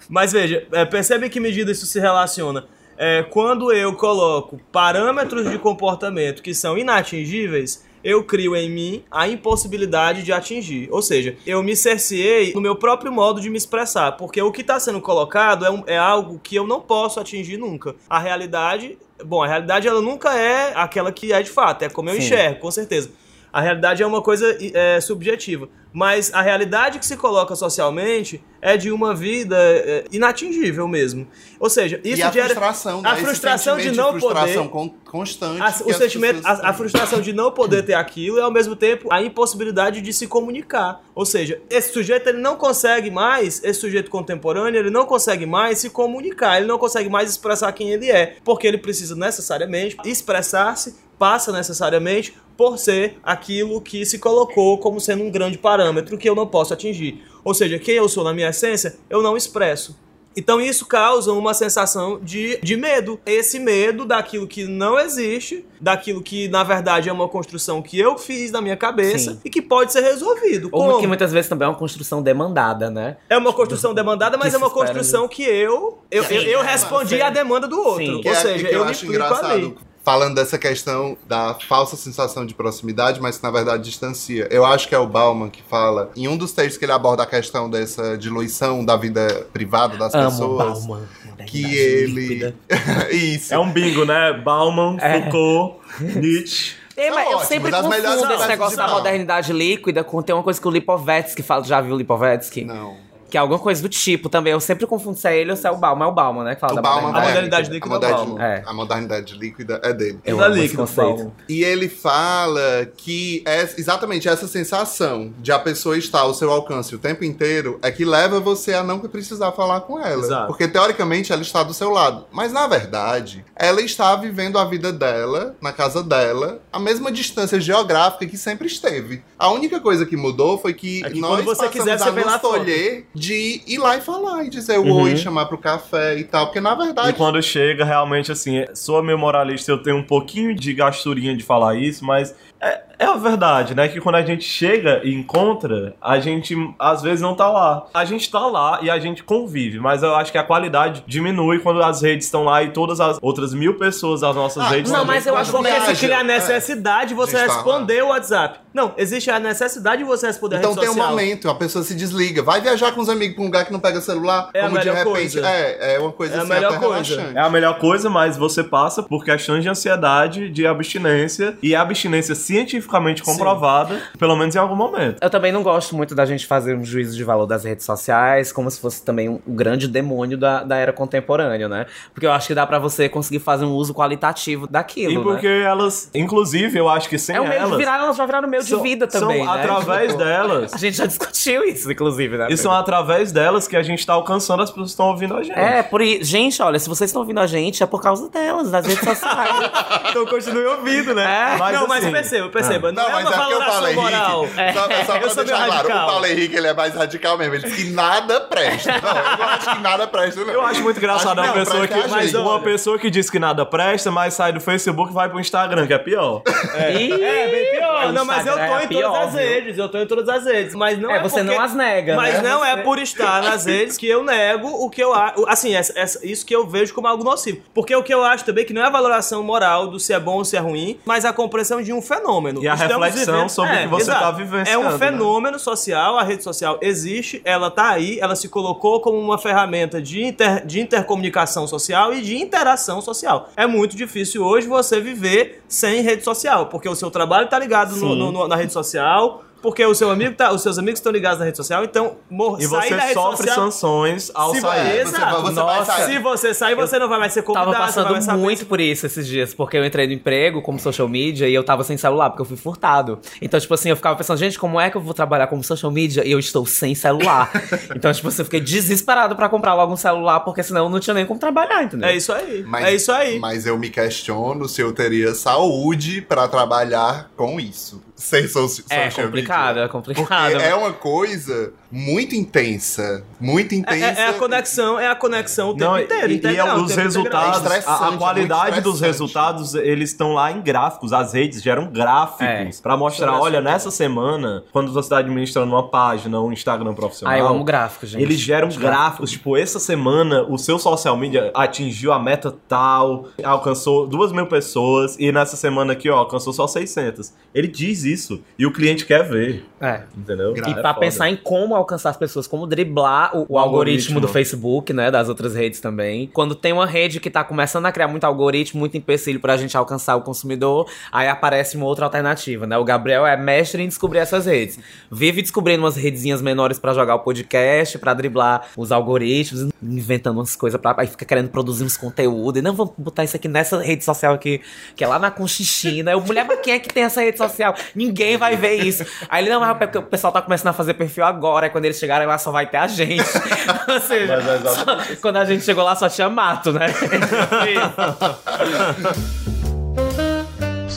Mas veja, é, percebe em que medida isso se relaciona. É, quando eu coloco parâmetros de comportamento que são inatingíveis, eu crio em mim a impossibilidade de atingir. Ou seja, eu me cerceei no meu próprio modo de me expressar, porque o que está sendo colocado é, um- é algo que eu não posso atingir nunca. A realidade, bom, a realidade ela nunca é aquela que é de fato, é como eu Sim. enxergo, com certeza. A realidade é uma coisa é, subjetiva. Mas a realidade que se coloca socialmente é de uma vida é, inatingível mesmo. Ou seja, isso e a gera. frustração, né? a frustração de não frustração poder- con- constante. A, o sentimento, a, a frustração de não poder ter aquilo e ao mesmo tempo a impossibilidade de se comunicar. Ou seja, esse sujeito ele não consegue mais, esse sujeito contemporâneo, ele não consegue mais se comunicar, ele não consegue mais expressar quem ele é, porque ele precisa necessariamente expressar-se, passa necessariamente por ser aquilo que se colocou como sendo um grande parâmetro que eu não posso atingir. Ou seja, quem eu sou na minha essência, eu não expresso. Então isso causa uma sensação de, de medo. Esse medo daquilo que não existe, daquilo que na verdade é uma construção que eu fiz na minha cabeça Sim. e que pode ser resolvido. Ou Como? que muitas vezes também é uma construção demandada, né? É uma construção demandada, mas que é uma construção que eu eu, eu, eu é, respondi à demanda do outro. Sim. Que Ou é- seja, que eu, me acho explico ali. Falando dessa questão da falsa sensação de proximidade, mas que na verdade distancia. Eu acho que é o Bauman que fala, em um dos textos que ele aborda a questão dessa diluição da vida privada das Amo pessoas. Bauman. Que ele. <laughs> Isso. É um bingo, né? Bauman, É. Foucault, <laughs> Nietzsche. É, mas eu ótimo, sempre confundo esse negócio da modernidade líquida com tem uma coisa que o Lipovetsky fala. Já viu o Lipovetsky? Não. Que é alguma coisa do tipo também. Eu sempre confundo se é ele ou se é o Bauman. É o Bauman, né? Que fala O da Bauman A é, modernidade a líquida é o modernidade- Bauman. É. A modernidade líquida é dele. Eu Da amo esse líquida, conceito. Paulo. E ele fala que é exatamente essa sensação de a pessoa estar ao seu alcance o tempo inteiro é que leva você a não precisar falar com ela. Exato. Porque teoricamente ela está do seu lado. Mas na verdade, ela está vivendo a vida dela, na casa dela, a mesma distância geográfica que sempre esteve. A única coisa que mudou foi que, É que nós quando você passamos quiser, a você vem nos lá tolher de ir lá e falar e dizer o oi, chamar pro café e tal. Porque na verdade. E quando chega, realmente, assim, sou meio moralista, eu tenho um pouquinho de gasturinha de falar isso, mas é, é a verdade, né? Que quando a gente chega e encontra, a gente às vezes não tá lá. A gente tá lá e a gente convive, mas eu acho que a qualidade diminui quando as redes estão lá e todas as outras mil pessoas das nossas Ah, redes Não, mas eu acho que cria a é. necessidade de você De estar responder o WhatsApp. Não, existe a necessidade de você responder Então a rede tem um momento, a pessoa se desliga, vai viajar com os amigos pra um lugar que não pega celular, É a como de melhor repente. coisa. É, é uma coisa É a assim, melhor até coisa. relaxante. É a melhor coisa, mas você passa por questões de ansiedade, de abstinência, e a abstinência cientificamente comprovada, pelo menos em algum momento. Eu também não gosto muito da gente fazer um juízo de valor das redes sociais como se fosse também um, grande demônio da, da era contemporânea, né? Porque eu acho que dá pra você conseguir fazer um uso qualitativo daquilo, E porque né? elas, inclusive, eu acho que sem É um meio de elas. virar, elas já viraram meio de são- vida também, são né? através delas. A gente já discutiu isso, inclusive, né? E são através delas que a gente tá alcançando as pessoas que estão ouvindo a gente. É, por gente, olha, se vocês estão ouvindo a gente, é por causa delas, das redes sociais. <laughs> Então continue ouvindo, né? É. Mas não, mas perceba, perceba. Não, Não, é mas uma é porque o Paulo moral. Henrique. Só, só Eu pra sou deixar claro, radical. o Paulo Henrique ele é mais radical mesmo. Ele diz que nada presta. Não, eu não acho que nada presta, não. Eu acho muito engraçado uma que pessoa que, é a gente. uma pessoa que diz que nada presta, mas sai do Facebook e vai pro Instagram, que é pior. <laughs> Ih, É, bem pior. Não, mas eu tô Instagram em é todas pior, as viu? redes. Eu tô em todas as redes. Mas não é, É, você porque- não as nega, Mas né? não é por estar nas <laughs> redes que eu nego o que eu acho. Assim, essa- essa- isso que eu vejo como algo nocivo. Porque o que eu acho também é que não é a valoração moral do se é bom ou se é ruim, mas a compreensão de um fenômeno. E a reflexão sobre o que você exato. tá vivenciando, É um né? fenômeno social, a rede social existe, ela tá aí, ela se colocou como uma ferramenta de, inter- de intercomunicação social e de interação social. É muito difícil hoje você viver sem rede social, porque o seu trabalho tá ligado no- no- no- na rede social, porque o seu amigo tá, os seus amigos estão ligados na rede social, então mor- E sair da você rede sofre social. sanções ao Se sair. vai- Você Exato. vai- você vai Nossa. sair. Se você sair, você não vai mais ser convidado, Tava você não vai passando mais saber muito por isso esses dias, porque eu entrei no emprego como social media e eu tava sem celular, porque eu fui furtado. Então, tipo assim, eu ficava pensando, gente, como é que eu vou trabalhar como social media e eu estou sem celular? <laughs> então, tipo assim, eu fiquei desesperado pra comprar logo um celular, porque senão eu não tinha nem como trabalhar, entendeu? É isso aí. Mas- é isso aí. Mas eu me questiono se eu teria saúde pra trabalhar com isso. Sem so É social complicado, é complicado. Porque é uma coisa muito intensa. Muito É, intensa. é- é a conexão, é a conexão o tempo Não, inteiro, e, e integral, é o os tempo resultados, É a, a é qualidade dos resultados, eles estão lá em gráficos. As redes geram gráficos É. pra mostrar, olha, essa- nessa semana, quando você está administrando uma página, um Instagram profissional, Ah, eu amo gráfico, gente. Eles geram Acho gráficos, tipo, essa semana o seu social media atingiu a meta tal, alcançou duas mil pessoas, e nessa semana aqui, ó, alcançou só 600. Ele diz isso, e o cliente quer ver, É. entendeu? E E pra pensar em como alcançar as pessoas, como driblar o, o O algoritmo algoritmo. do Facebook, né? Das outras redes também. Quando tem uma rede que tá começando a criar muito algoritmo, muito empecilho pra gente alcançar o consumidor, aí aparece uma outra alternativa, né? O Gabriel é mestre em descobrir essas redes. Vive descobrindo umas redezinhas menores pra jogar o podcast, pra driblar os algoritmos, inventando umas coisas pra. Aí fica querendo produzir uns conteúdos. E não, vamos botar isso aqui nessa rede social aqui, que é lá na Conchichina. Eu, mulher, mas quem é que tem essa rede social? Ninguém vai ver isso. Aí ele, não, mas é porque o pessoal tá começando a fazer perfil agora. Quando eles chegarem lá só vai ter a gente. <laughs> Ou seja, é só- quando a gente chegou lá só tinha mato, né? <laughs>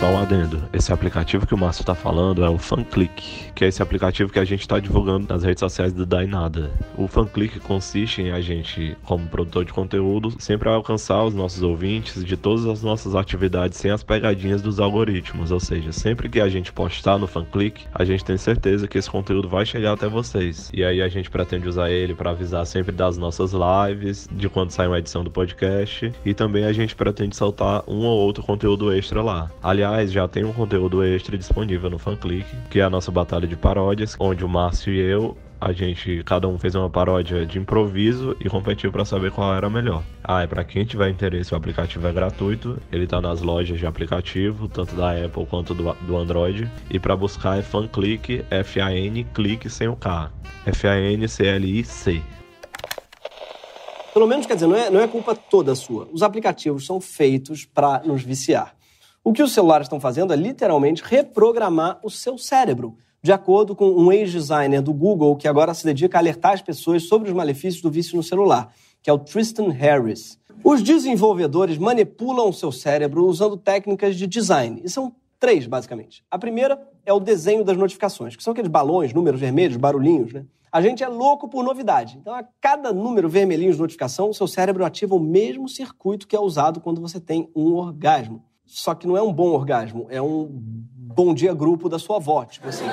Só um adendo. Esse aplicativo que o Márcio tá falando é o FanClick, que é esse aplicativo que a gente tá divulgando nas redes sociais do Dainada. O FanClick consiste em a gente, como produtor de conteúdo, sempre alcançar os nossos ouvintes de todas as nossas atividades sem as pegadinhas dos algoritmos. Ou seja, sempre que a gente postar no FanClick, a gente tem certeza que esse conteúdo vai chegar até vocês. E aí a gente pretende usar ele para avisar sempre das nossas lives, de quando sai uma edição do podcast, e também a gente pretende soltar um ou outro conteúdo extra lá. Aliás, já tem um conteúdo extra disponível no FanClick, que é a nossa batalha de paródias, onde o Márcio e eu a gente, cada um fez uma paródia de improviso e competiu para saber qual era a melhor. Ah, e para quem tiver interesse, o aplicativo é gratuito, ele tá nas lojas de aplicativo, tanto da Apple quanto do, do Android. E para buscar é FanClick, F-A-N, clique sem o K. F-A-N-C-L-I-C. Pelo menos, quer dizer, não é, não é culpa toda sua. Os aplicativos são feitos para nos viciar. O que os celulares estão fazendo é literalmente reprogramar o seu cérebro, de acordo com um ex-designer do Google que agora se dedica a alertar as pessoas sobre os malefícios do vício no celular, que é o Tristan Harris. Os desenvolvedores manipulam seu cérebro usando técnicas de design, e são três, basicamente. A primeira é o desenho das notificações, que são aqueles balões, números vermelhos, barulhinhos, né? A gente é louco por novidade. Então, a cada número vermelhinho de notificação, o seu cérebro ativa o mesmo circuito que é usado quando você tem um orgasmo. Só que não é um bom orgasmo, é um bom dia grupo da sua avó, tipo assim.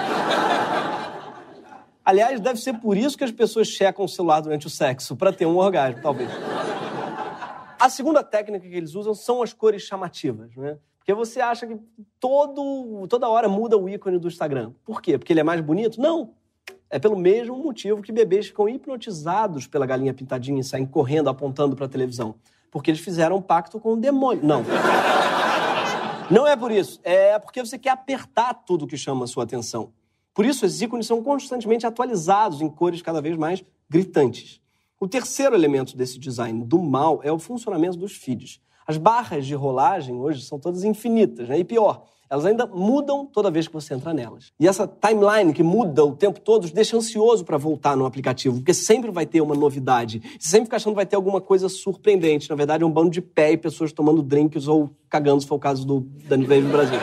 Aliás, deve ser por isso que as pessoas checam o celular durante o sexo, para ter um orgasmo, talvez. A segunda técnica que eles usam são as cores chamativas, né? Porque você acha que todo, toda hora muda o ícone do Instagram. Por quê? Porque ele é mais bonito? Não. É pelo mesmo motivo que bebês ficam hipnotizados pela galinha pintadinha e saem correndo, apontando para a televisão. Porque eles fizeram um pacto com o demônio. Não. Não é por isso. É porque você quer apertar tudo que chama a sua atenção. Por isso, esses ícones são constantemente atualizados em cores cada vez mais gritantes. O terceiro elemento desse design do mal é o funcionamento dos feeds. As barras de rolagem hoje são todas infinitas, né? E pior, elas ainda mudam toda vez que você entra nelas. E essa timeline que muda o tempo todo deixa ansioso para voltar no aplicativo, porque sempre vai ter uma novidade. Você sempre fica achando que vai ter alguma coisa surpreendente. Na verdade, é um bando de pé e pessoas tomando drinks ou cagando, se for o caso do Dani Veio do Brasil.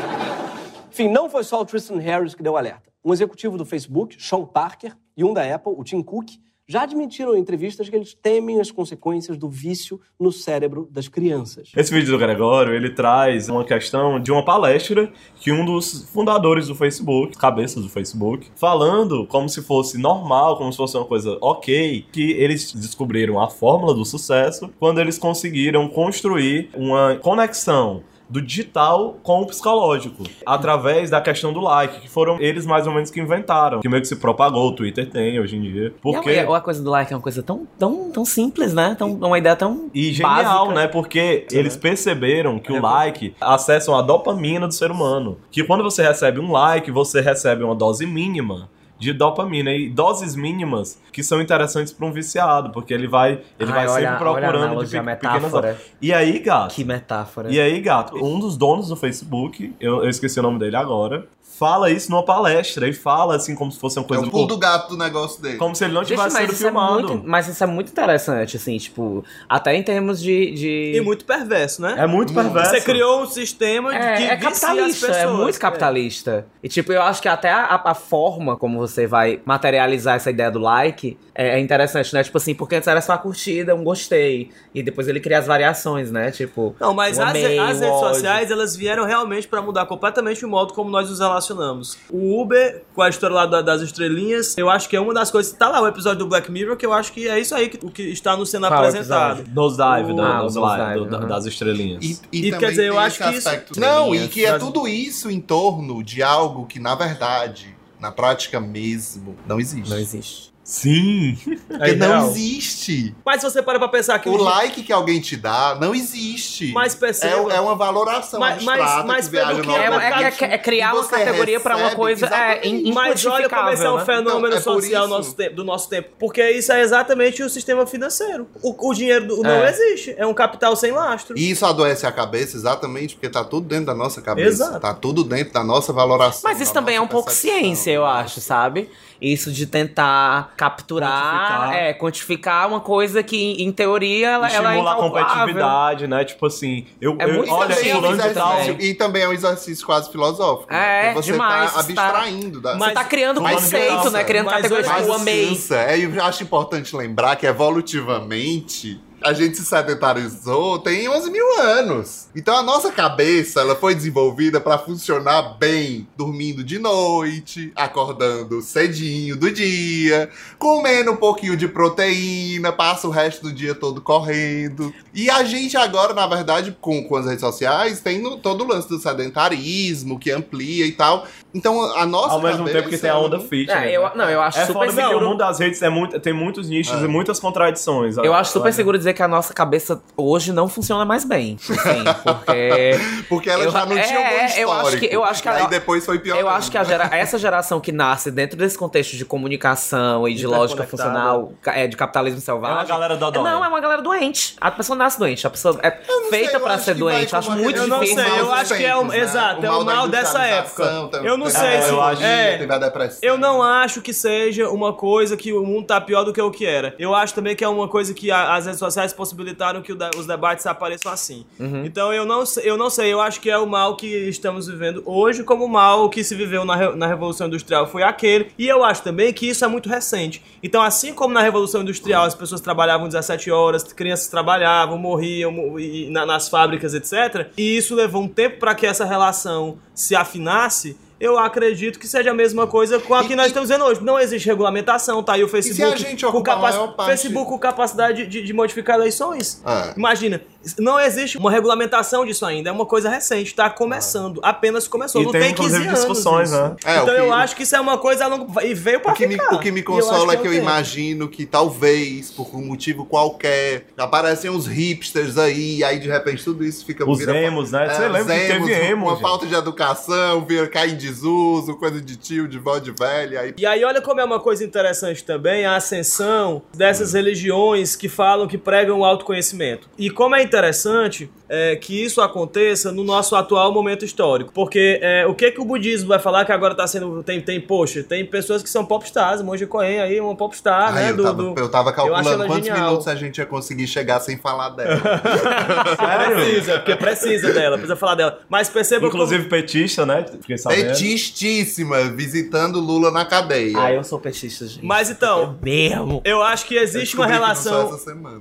Enfim, não foi só o Tristan Harris que deu alerta. Um executivo do Facebook, Sean Parker, e um da Apple, o Tim Cook, já admitiram em entrevistas que eles temem as consequências do vício no cérebro das crianças. Esse vídeo do Gregório, ele traz uma questão de uma palestra que um dos fundadores do Facebook, cabeças do Facebook, falando como se fosse normal, como se fosse uma coisa ok, que eles descobriram a fórmula do sucesso quando eles conseguiram construir uma conexão do digital com o psicológico, através da questão do like, que foram eles mais ou menos que inventaram, que meio que se propagou, o Twitter tem hoje em dia. Porque... E a, a coisa do like é uma coisa tão, tão, tão simples, né? Tão, uma ideia tão E genial, básica. né? Porque eles perceberam que o like acessa a dopamina do ser humano. Que quando você recebe um like, você recebe uma dose mínima de dopamina e doses mínimas que são interessantes para um viciado, porque ele vai ele Ai, vai olha- sempre olha procurando de analogia, pe- pequenas metáfora. E aí, gato, Que metáfora. e aí, gato, um dos donos do Facebook, eu, eu esqueci o nome dele agora, fala isso numa palestra e fala assim como se fosse uma É coisa o pulo do gato do negócio dele. como se ele não Gente, tivesse sido é filmado. muito, mas isso é muito interessante, assim, tipo, até em termos de. de... E muito perverso, né? É muito perverso. Você criou um sistema É, que é capitalista, é pessoas. muito capitalista. E tipo, eu acho que até a, a forma como você vai materializar essa ideia do like é, é interessante, né? Tipo assim, porque antes era só a curtida, um gostei. E depois ele cria as variações, né? Tipo. Não, mas as, amei, as redes ódio. sociais, elas vieram realmente pra mudar completamente o modo como nós nos relacionamos. O Uber, com a história lá da- das estrelinhas, eu acho que é uma das coisas. Tá lá o episódio do Black Mirror, que eu acho que é isso aí que, o que está nos sendo Qual apresentado. Nosedive, O- da, Ah, o Nosedive, do- aham. das estrelinhas. E, E também quer dizer, eu acho que isso- aspecto- Não, e que é tudo isso em torno de algo que, na verdade, na prática mesmo, não existe. Não existe. Sim. Porque não existe. Mas se você para pra pensar que O hoje- like que alguém te dá não existe. Mas perceba- É, é uma valoração Mas- mas- mas que pelo que É, é- algoritmo. é- é- é criar uma categoria pra uma coisa é, Mas olha como esse é um né? fenômeno Então, é por social nosso tempo- do nosso tempo. Porque isso é exatamente o sistema financeiro. O, o dinheiro do- não É. existe. É um capital sem lastro. E isso adoece a cabeça exatamente porque tá tudo dentro da nossa cabeça. Exato. Tá tudo dentro da nossa valoração. Mas isso também é um pouco percepção. ciência, eu acho, sabe? Isso de tentar capturar, Quantificar. é, quantificar uma coisa que, em teoria, ela, ela é Estimula a competitividade, né? Tipo assim, eu, É eu- muito olha, também, é um fulano de tal. exercício, e também é um exercício quase filosófico. É, porque você demais, tá você tá- abstraindo da. Você tá criando Mas conceito, né? Criando Mas categorias tipo, Mas eu amei. cansa. É, eu acho importante lembrar que evolutivamente a gente se sedentarizou tem 11 mil anos. Então a nossa cabeça ela foi desenvolvida para funcionar bem, dormindo de noite, acordando cedinho do dia, comendo um pouquinho de proteína, passa o resto do dia todo correndo. E a gente agora, na verdade, com, com as redes sociais, tem no- todo o lance do sedentarismo que amplia e tal. Então a nossa Ao mesmo cabeça, tempo que tem a onda fitness. É, eu, não, eu acho É super foda porque o seguro. mundo das redes é muito, tem muitos nichos É. e muitas contradições. Eu acho super seguro dizer que a nossa cabeça hoje não funciona mais bem. Assim, porque. <laughs> Porque ela Eu- já não tinha um bom é, histórico. eu acho que- eu acho que E a- aí depois foi pior. Eu acho que a gera- essa geração que nasce dentro desse contexto de comunicação e de lógica funcional, é, de capitalismo É selvagem. uma galera dodói. Não, é uma galera doente. A pessoa nasce doente. A pessoa é feita sei, pra acho ser que vai doente. Eu acho como muito Eu não difícil. sei, eu acho que é o. né? Exato, é O mal dessa época. também. Eu não É, sei se. eu acho é, não acho que seja uma coisa que o mundo tá pior do que o que era. Eu acho também que é uma coisa que as redes sociais sociais possibilitaram que os debates apareçam assim. Então eu não, sei- eu não sei, eu acho que é o mal que estamos vivendo hoje, como o mal que se viveu na, na Revolução Industrial foi aquele. E eu acho também que isso é muito recente. Então, assim como na Revolução Industrial as pessoas trabalhavam 17 horas, crianças trabalhavam, morriam mo- e- na- nas fábricas, etc. E isso levou um tempo para que essa relação se afinasse. Eu acredito que seja a mesma coisa com a que E- nós estamos vendo hoje. Não existe regulamentação, tá aí o se a Facebook gente com, ocupar a parte- Facebook com capacidade de, de modificar eleições. É. Imagina, não existe uma regulamentação disso ainda, é uma coisa recente, está começando, apenas começou, E não tem, tem 15 inclusive, anos discussões, isso. né? É, então que- eu acho que isso é uma coisa a longo e veio para O que, me, ficar. o que me eu consola acho é que eu tempo. imagino que talvez, por um motivo qualquer, aparecem uns hipsters aí, e aí de repente tudo isso fica... Os vira- emos, né? Você É, lembra que teve emo, Uma gente? falta de educação, vira cair em desuso, coisa de tio, de vó, de velha. Aí... E aí, olha como é uma coisa interessante também a ascensão dessas religiões que falam, que pregam o autoconhecimento. E como é interessante é, que isso aconteça no nosso atual momento histórico. Porque é, o que que o budismo vai falar que agora tá sendo. Tem, tem poxa, tem pessoas que são popstars, Monge Coen aí, uma popstar, Aí né? eu, do, tava, do- eu tava calculando ela quantos genial. minutos a gente ia conseguir chegar sem falar dela. <laughs> Precisa, porque precisa dela, precisa falar dela. Mas perceba Inclusive petista, né? Petistíssima, visitando Lula na cadeia. Ah, eu sou petista, gente. como. Mas então, Mesmo. eu acho que Eu existe uma descobri que não sou relação. essa semana.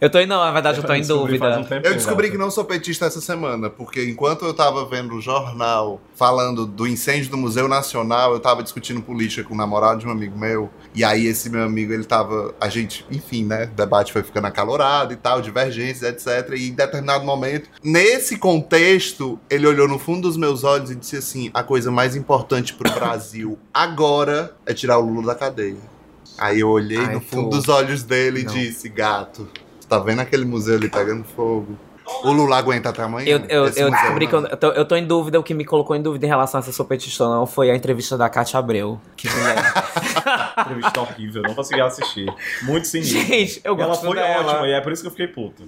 Eu tô indo, na verdade, eu tô em descobri faz um tempinho, Eu descobri gato. que não sou petista essa semana, porque enquanto eu tava vendo o jornal falando do incêndio do Museu Nacional, eu tava discutindo política com o namorado de um amigo meu, e aí esse meu amigo, ele tava, a gente, enfim, né, o debate foi ficando acalorado e tal, divergências, etc, e em determinado momento, nesse contexto, ele olhou no fundo dos meus olhos e disse assim, a coisa mais importante pro Brasil agora é tirar o Lula da cadeia. Aí eu olhei Ai, no fundo tu. dos olhos dele e disse, gato, tá vendo aquele museu ali pegando fogo? O Lula aguenta até amanhã? Eu, eu, eu descobri que eu, eu tô, eu tô em dúvida. O que me colocou em dúvida em relação a petista ou não foi a entrevista da Cátia Abreu. Que mulher. <laughs> Entrevista horrível, não consegui assistir. Muito sinistro. Gente, eu E ela gosto foi dela. ótima, e é por isso que eu fiquei puto.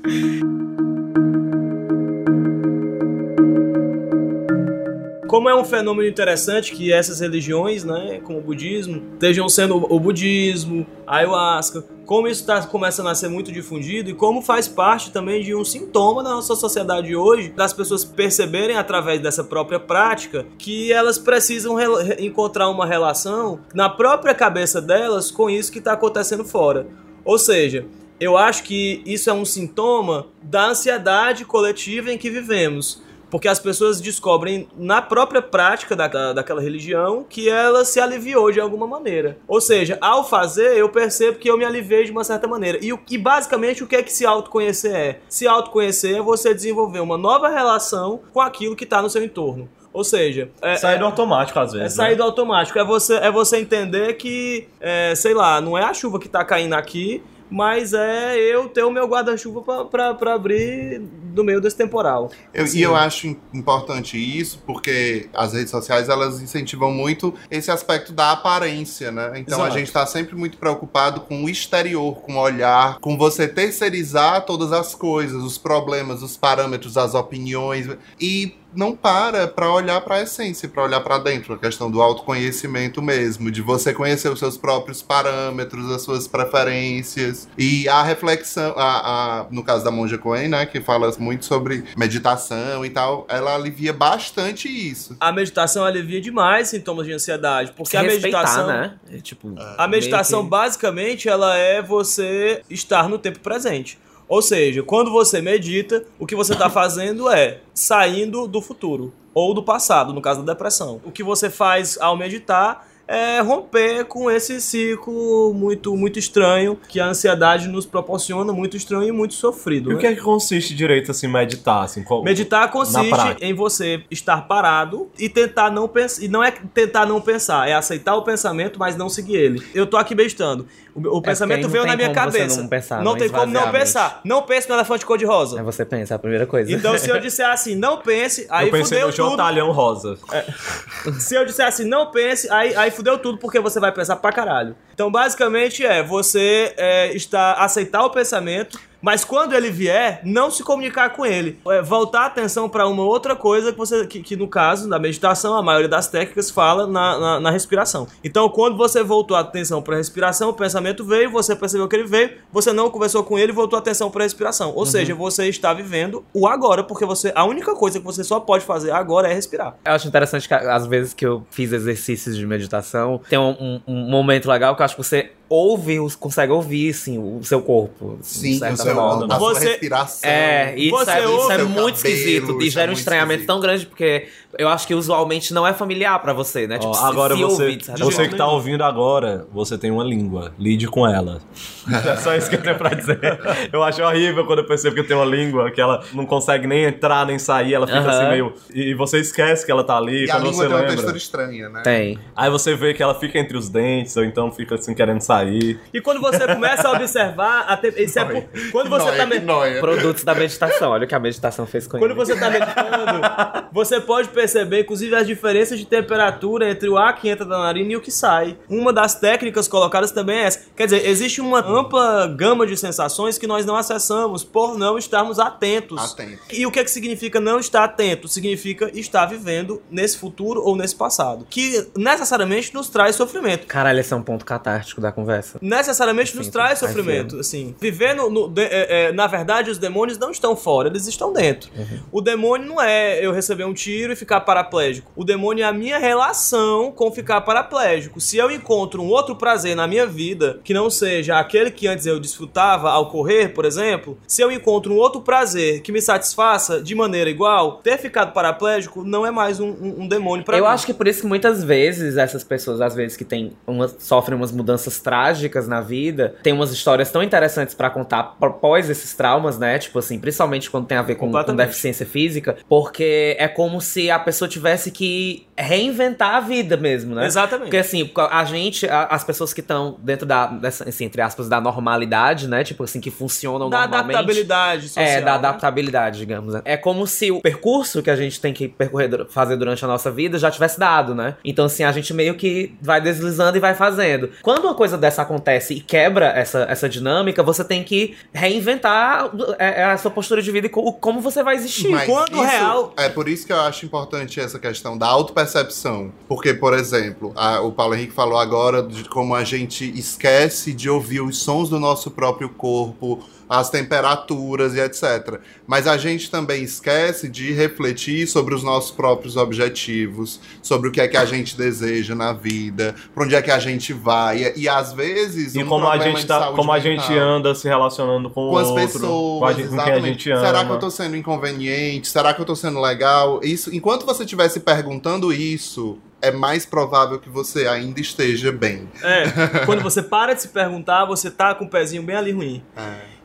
Como é um fenômeno interessante que essas religiões, né, como o budismo, estejam sendo o budismo, a ayahuasca, como isso está começando a ser muito difundido e como faz parte também de um sintoma da nossa sociedade hoje, das pessoas perceberem através dessa própria prática que elas precisam encontrar uma relação na própria cabeça delas com isso que está acontecendo fora. Ou seja, eu acho que isso é um sintoma da ansiedade coletiva em que vivemos. Porque as pessoas descobrem na própria prática da, da- daquela religião que ela se aliviou de alguma maneira. Ou seja, ao fazer, eu percebo que eu me aliviei de uma certa maneira. E, o- e basicamente o que é que se autoconhecer é? Se autoconhecer é você desenvolver uma nova relação com aquilo que está no seu entorno. Ou seja, é, Sai é- do automático às é vezes. sair né? do automático. É você, é você entender que, é, sei lá, não é a chuva que tá caindo aqui, mas é eu ter o meu guarda-chuva pra abrir no meio desse temporal. Eu- e eu acho im- importante isso porque as redes sociais elas incentivam muito esse aspecto da aparência, né? Então a Exato. gente tá sempre muito preocupado com o exterior, com o olhar, com você terceirizar todas as coisas, os problemas, os parâmetros, as opiniões e não para pra olhar pra essência, pra olhar pra dentro, a questão do autoconhecimento mesmo, de você conhecer os seus próprios parâmetros, as suas preferências e a reflexão, a, a- no caso da Monja Coen, né, que fala muito sobre meditação e tal, ela alivia bastante isso. A meditação alivia demais sintomas de ansiedade, porque Se a meditação, né? É, tipo, a meditação que- basicamente ela é você estar no tempo presente. Ou seja, quando você medita, o que você está fazendo é saindo do futuro ou do passado, no caso da depressão. O que você faz ao meditar é romper com esse ciclo muito muito estranho que a ansiedade nos proporciona, muito estranho e muito sofrido. E o né? que é que consiste direito, assim, meditar? Assim, qual... Meditar consiste em você estar parado e tentar não pensar. E não é tentar não pensar, é aceitar o pensamento, mas não seguir ele. Eu tô aqui meditando. O, o pensamento veio na minha cabeça. não pensar, não não tem como não pensar. Não pense no elefante cor-de-rosa. Aí você pensa, é a primeira coisa. Então, se eu <laughs> disser assim, não pense, aí eu pensei fudeu no tudo. Jotalhão Rosa. Se eu disser assim, não pense, aí, aí fudeu tudo, porque você vai pensar pra caralho. Então, basicamente, é você é, está, aceitar o pensamento, Mas quando ele vier, não se comunicar com ele. É, voltar a atenção para uma outra coisa que você, que, que no caso da meditação, a maioria das técnicas fala na, na, na respiração. Então, quando você voltou a atenção para a respiração, o pensamento veio, você percebeu que ele veio, você não conversou com ele e voltou a atenção para a respiração. Ou seja, você está vivendo o agora, porque você a única coisa que você só pode fazer agora é respirar. Eu acho interessante que às vezes que eu fiz exercícios de meditação, tem um, um- um momento legal que eu acho que você ouve, os- consegue ouvir, assim, o seu corpo. de Sim, o seu, forma. a sua Você- respiração. É, e isso Você é, isso ouve é muito cabelo, esquisito. E gera é um estranhamento esquisito. tão grande, porque eu acho que usualmente não é familiar pra você, né? Ó, se- agora se você, ouvir, de certa você que tá ouvindo agora, você tem uma língua. Lide com ela. É só isso que eu tenho pra dizer. Eu acho horrível quando eu percebo que eu tenho uma língua que ela não consegue nem entrar nem sair, ela fica assim meio. E você esquece que ela tá ali, E a quando língua você tem uma lembra. textura estranha, né? Tem. Aí você vê que ela fica entre os dentes, ou então fica assim querendo sair. E quando você começa a observar, a te- isso é por- quando você Nóia, tá. Produtos da meditação. Olha o que a meditação fez com Quando ele. você tá meditando, você pode perceber, inclusive, as diferenças de temperatura entre o ar que entra da narina e o que sai. Uma das técnicas colocadas também é essa. Quer dizer, existe uma ampla gama de sensações que nós não acessamos por não estarmos atentos. Atento. E o que, é que significa não estar atento? Significa estar vivendo nesse futuro ou nesse passado. Que necessariamente nos traz sofrimento. Caralho, esse é um ponto catártico da conversa. necessariamente nos traz sofrimento. Assim, viver no, de- é, é, na verdade, os demônios não estão fora, eles estão dentro. O demônio não é eu receber um tiro e ficar paraplégico. O demônio é a minha relação com ficar paraplégico. Se eu encontro um outro prazer na minha vida que não seja aquele que antes eu desfrutava ao correr, por exemplo, se eu encontro um outro prazer que me satisfaça de maneira igual, ter ficado paraplégico não é mais um, um- um demônio pra eu mim. acho que por isso que muitas vezes essas pessoas, às vezes que tem umas, sofrem umas mudanças trágicas na vida, tem umas histórias tão interessantes pra contar após esses traumas, né? Tipo assim, principalmente quando tem a ver com, com deficiência física, porque é como se a pessoa tivesse que reinventar a vida mesmo, né? Exatamente. Porque assim, a gente, a- as pessoas que estão dentro da, dessa, assim, entre aspas, da normalidade, né? Tipo assim, que funcionam da normalmente. adaptabilidade social. É, da né? adaptabilidade, digamos. né? É como se o percurso que a gente tem que percorrer, fazer durante a nossa vida já tivesse dado, né? Então, assim, a gente meio que vai deslizando e vai fazendo. Quando uma coisa dessa acontece e quebra essa, essa dinâmica, você tem que reinventar é, é, a sua postura de vida e co- como você vai existir. Mas Quando isso- real- É por isso que eu acho importante essa questão da autopercepção. Porque, por exemplo, a- o Paulo Henrique falou agora de como a gente esquece de ouvir os sons do nosso próprio corpo, as temperaturas e etc. Mas a gente também esquece de refletir sobre os nossos próprios objetivos, sobre o que é que a gente deseja na vida, para onde é que a gente vai. E, às vezes. E um como a gente tá, como a gente mental- anda se relacionando com, com as outro, pessoas, com, a gente, com quem a exatamente. gente ama. Será que eu tô sendo inconveniente? Será que eu tô sendo legal? Isso, enquanto você estiver se perguntando isso, é mais provável que você ainda esteja bem. É, quando você para de se perguntar, você tá com o pezinho bem ali ruim.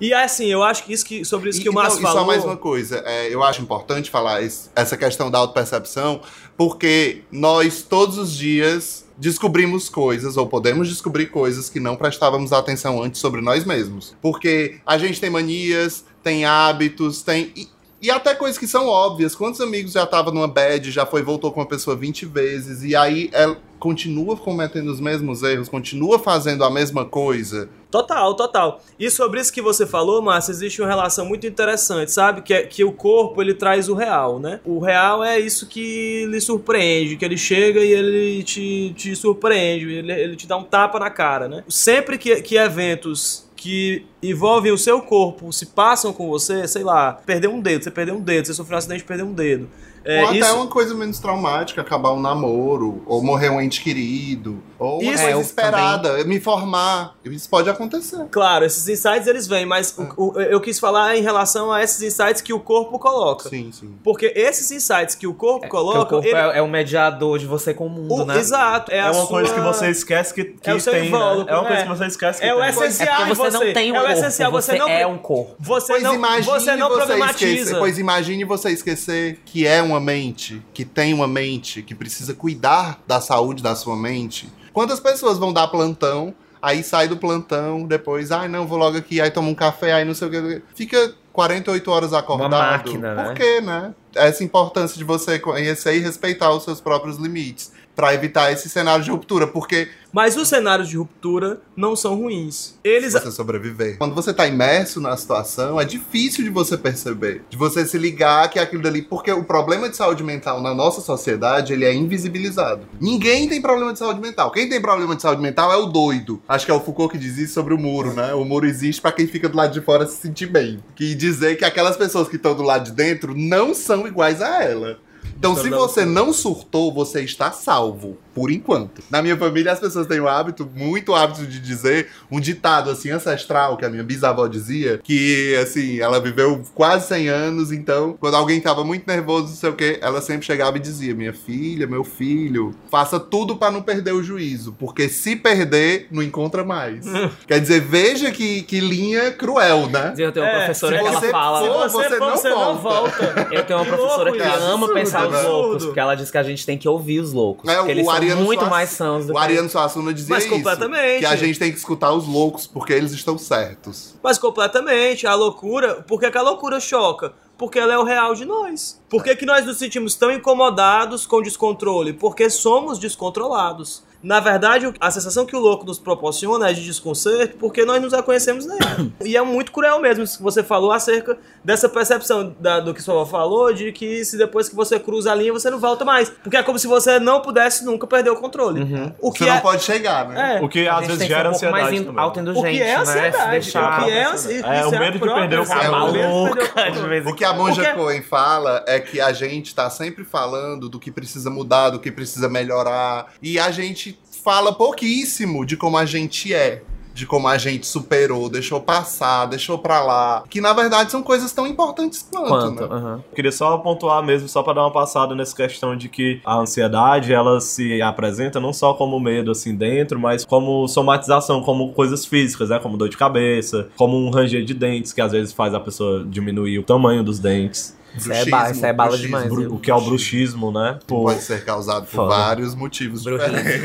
E assim, eu acho que isso que sobre isso E- que o Márcio e só falou. mais uma coisa, é, eu acho importante falar esse- essa questão da autopercepção, porque nós todos os dias descobrimimos coisas, ou podemos descobrir coisas que não prestávamos atenção antes sobre nós mesmos. Porque a gente tem manias, tem hábitos, tem. E, e até coisas que são óbvias. Quantos amigos já tava numa bad, já foi, voltou com uma pessoa 20 vezes, e aí ela continua cometendo os mesmos erros, continua fazendo a mesma coisa. Total, total. E sobre isso que você falou, Márcio, existe uma relação muito interessante, sabe? Que, é, que o corpo, ele traz o real, né? O real é isso que lhe surpreende, que ele chega e ele te, te surpreende, ele, ele te dá um tapa na cara, né? Sempre que, que eventos que envolvem o seu corpo se passam com você, sei lá, perder um dedo, você perdeu um dedo, você sofreu um acidente perdeu um dedo. É, ou até isso- uma coisa menos traumática, acabar um namoro, ou morrer um ente querido, ou Isso- É, esperada, me formar. Isso pode acontecer. Claro, esses insights eles vêm, mas o- o- eu quis falar em relação a esses insights que o corpo coloca. Sim, sim. Porque esses insights que o corpo Porque coloca. o corpo ele- é, é um mediador de você com o mundo, o- né? Exato. É, É a uma sua- coisa que você esquece que, que É o seu tem, né? invólucro, É uma coisa né? que você esquece que É o tem. essencial É em você não tem um é o corpo, essencial, você, você, não. é um corpo. Você Pois não, imagine você não você problematiza. esquecer, pois imagine você esquecer que é uma mente, que tem uma mente, que precisa cuidar da saúde da sua mente. Quantas pessoas vão dar plantão, aí sai do plantão, depois, ai não, vou logo aqui, aí toma um café, aí não sei o que. Fica 48 horas acordado. máquina, né? Por quê, né? Essa importância de você conhecer e respeitar os seus próprios limites. Pra evitar esse cenário de ruptura, porque Mas os cenários de ruptura não são ruins. Eles. você sobreviver. Quando você tá imerso na situação, é difícil de você perceber, de você se ligar que é aquilo dali, porque o problema de saúde mental na nossa sociedade, ele é invisibilizado. Ninguém tem problema de saúde mental. Quem tem problema de saúde mental é o doido. Acho que é o Foucault que diz isso sobre o muro, né? O muro existe pra quem fica do lado de fora se sentir bem. Que dizer que aquelas pessoas que estão do lado de dentro não são iguais a ela. Então, se você não surtou, você está salvo, por enquanto. Na minha família, as pessoas têm o hábito, muito hábito de dizer um ditado assim ancestral que a minha bisavó dizia, que assim, ela viveu quase 100 anos, então, quando alguém tava muito nervoso, não sei o quê, ela sempre chegava e dizia: "Minha filha, meu filho, faça tudo para não perder o juízo, porque se perder, não encontra mais". <laughs> Quer dizer, veja que, que linha cruel, né? Eu tenho uma É, professora que ela você fala. Se você, você não você não volta. volta. Eu tenho uma Que professora louco que ama pensar nos Absurdo. loucos, porque ela diz que a gente tem que ouvir os loucos. É, porque o eles são Ariano muito Suassuna- mais sãos do O que Ariano Suassuna dizia Mas isso. completamente. Que a gente tem que escutar os loucos, porque eles estão certos. Mas completamente. A loucura. Por que, que a loucura choca? Porque ela é o real de nós. Por que, que nós nos sentimos tão incomodados com o descontrole? Porque somos descontrolados. Na verdade, a sensação que o louco nos proporciona é de desconcerto porque nós nos reconhecemos nele. <clears throat> e é muito cruel mesmo isso que você falou acerca dessa percepção da- do que sua avó falou, de que se depois que você cruza a linha, você não volta mais. Porque é como se você não pudesse nunca perder o controle. O que Você não é, pode chegar, né? é, O que às vezes gera um pouco mais ansiedade in- também. o que é né? Ansiedade. deixar... O que é, É, isso o medo de a perder o própria- controle. é o medo de perder o controle. O que a Monja Porque- Cohen fala é que a gente tá sempre falando do que precisa mudar, do que precisa melhorar. E a gente fala pouquíssimo de como a gente é. De como a gente superou, deixou passar, deixou pra lá. Que na verdade são coisas tão importantes quanto, Quanto? né? aham. Queria só pontuar mesmo, só pra dar uma passada nessa questão de que a ansiedade, ela se apresenta não só como medo assim dentro, mas como somatização, como coisas físicas, né? Como dor de cabeça, como um ranger de dentes, que às vezes faz a pessoa diminuir o tamanho dos dentes. Isso é ba- isso é bala bruxismo, demais, viu? O que é o bruxismo, né? Por, Pode ser causado por Foda. vários motivos diferentes.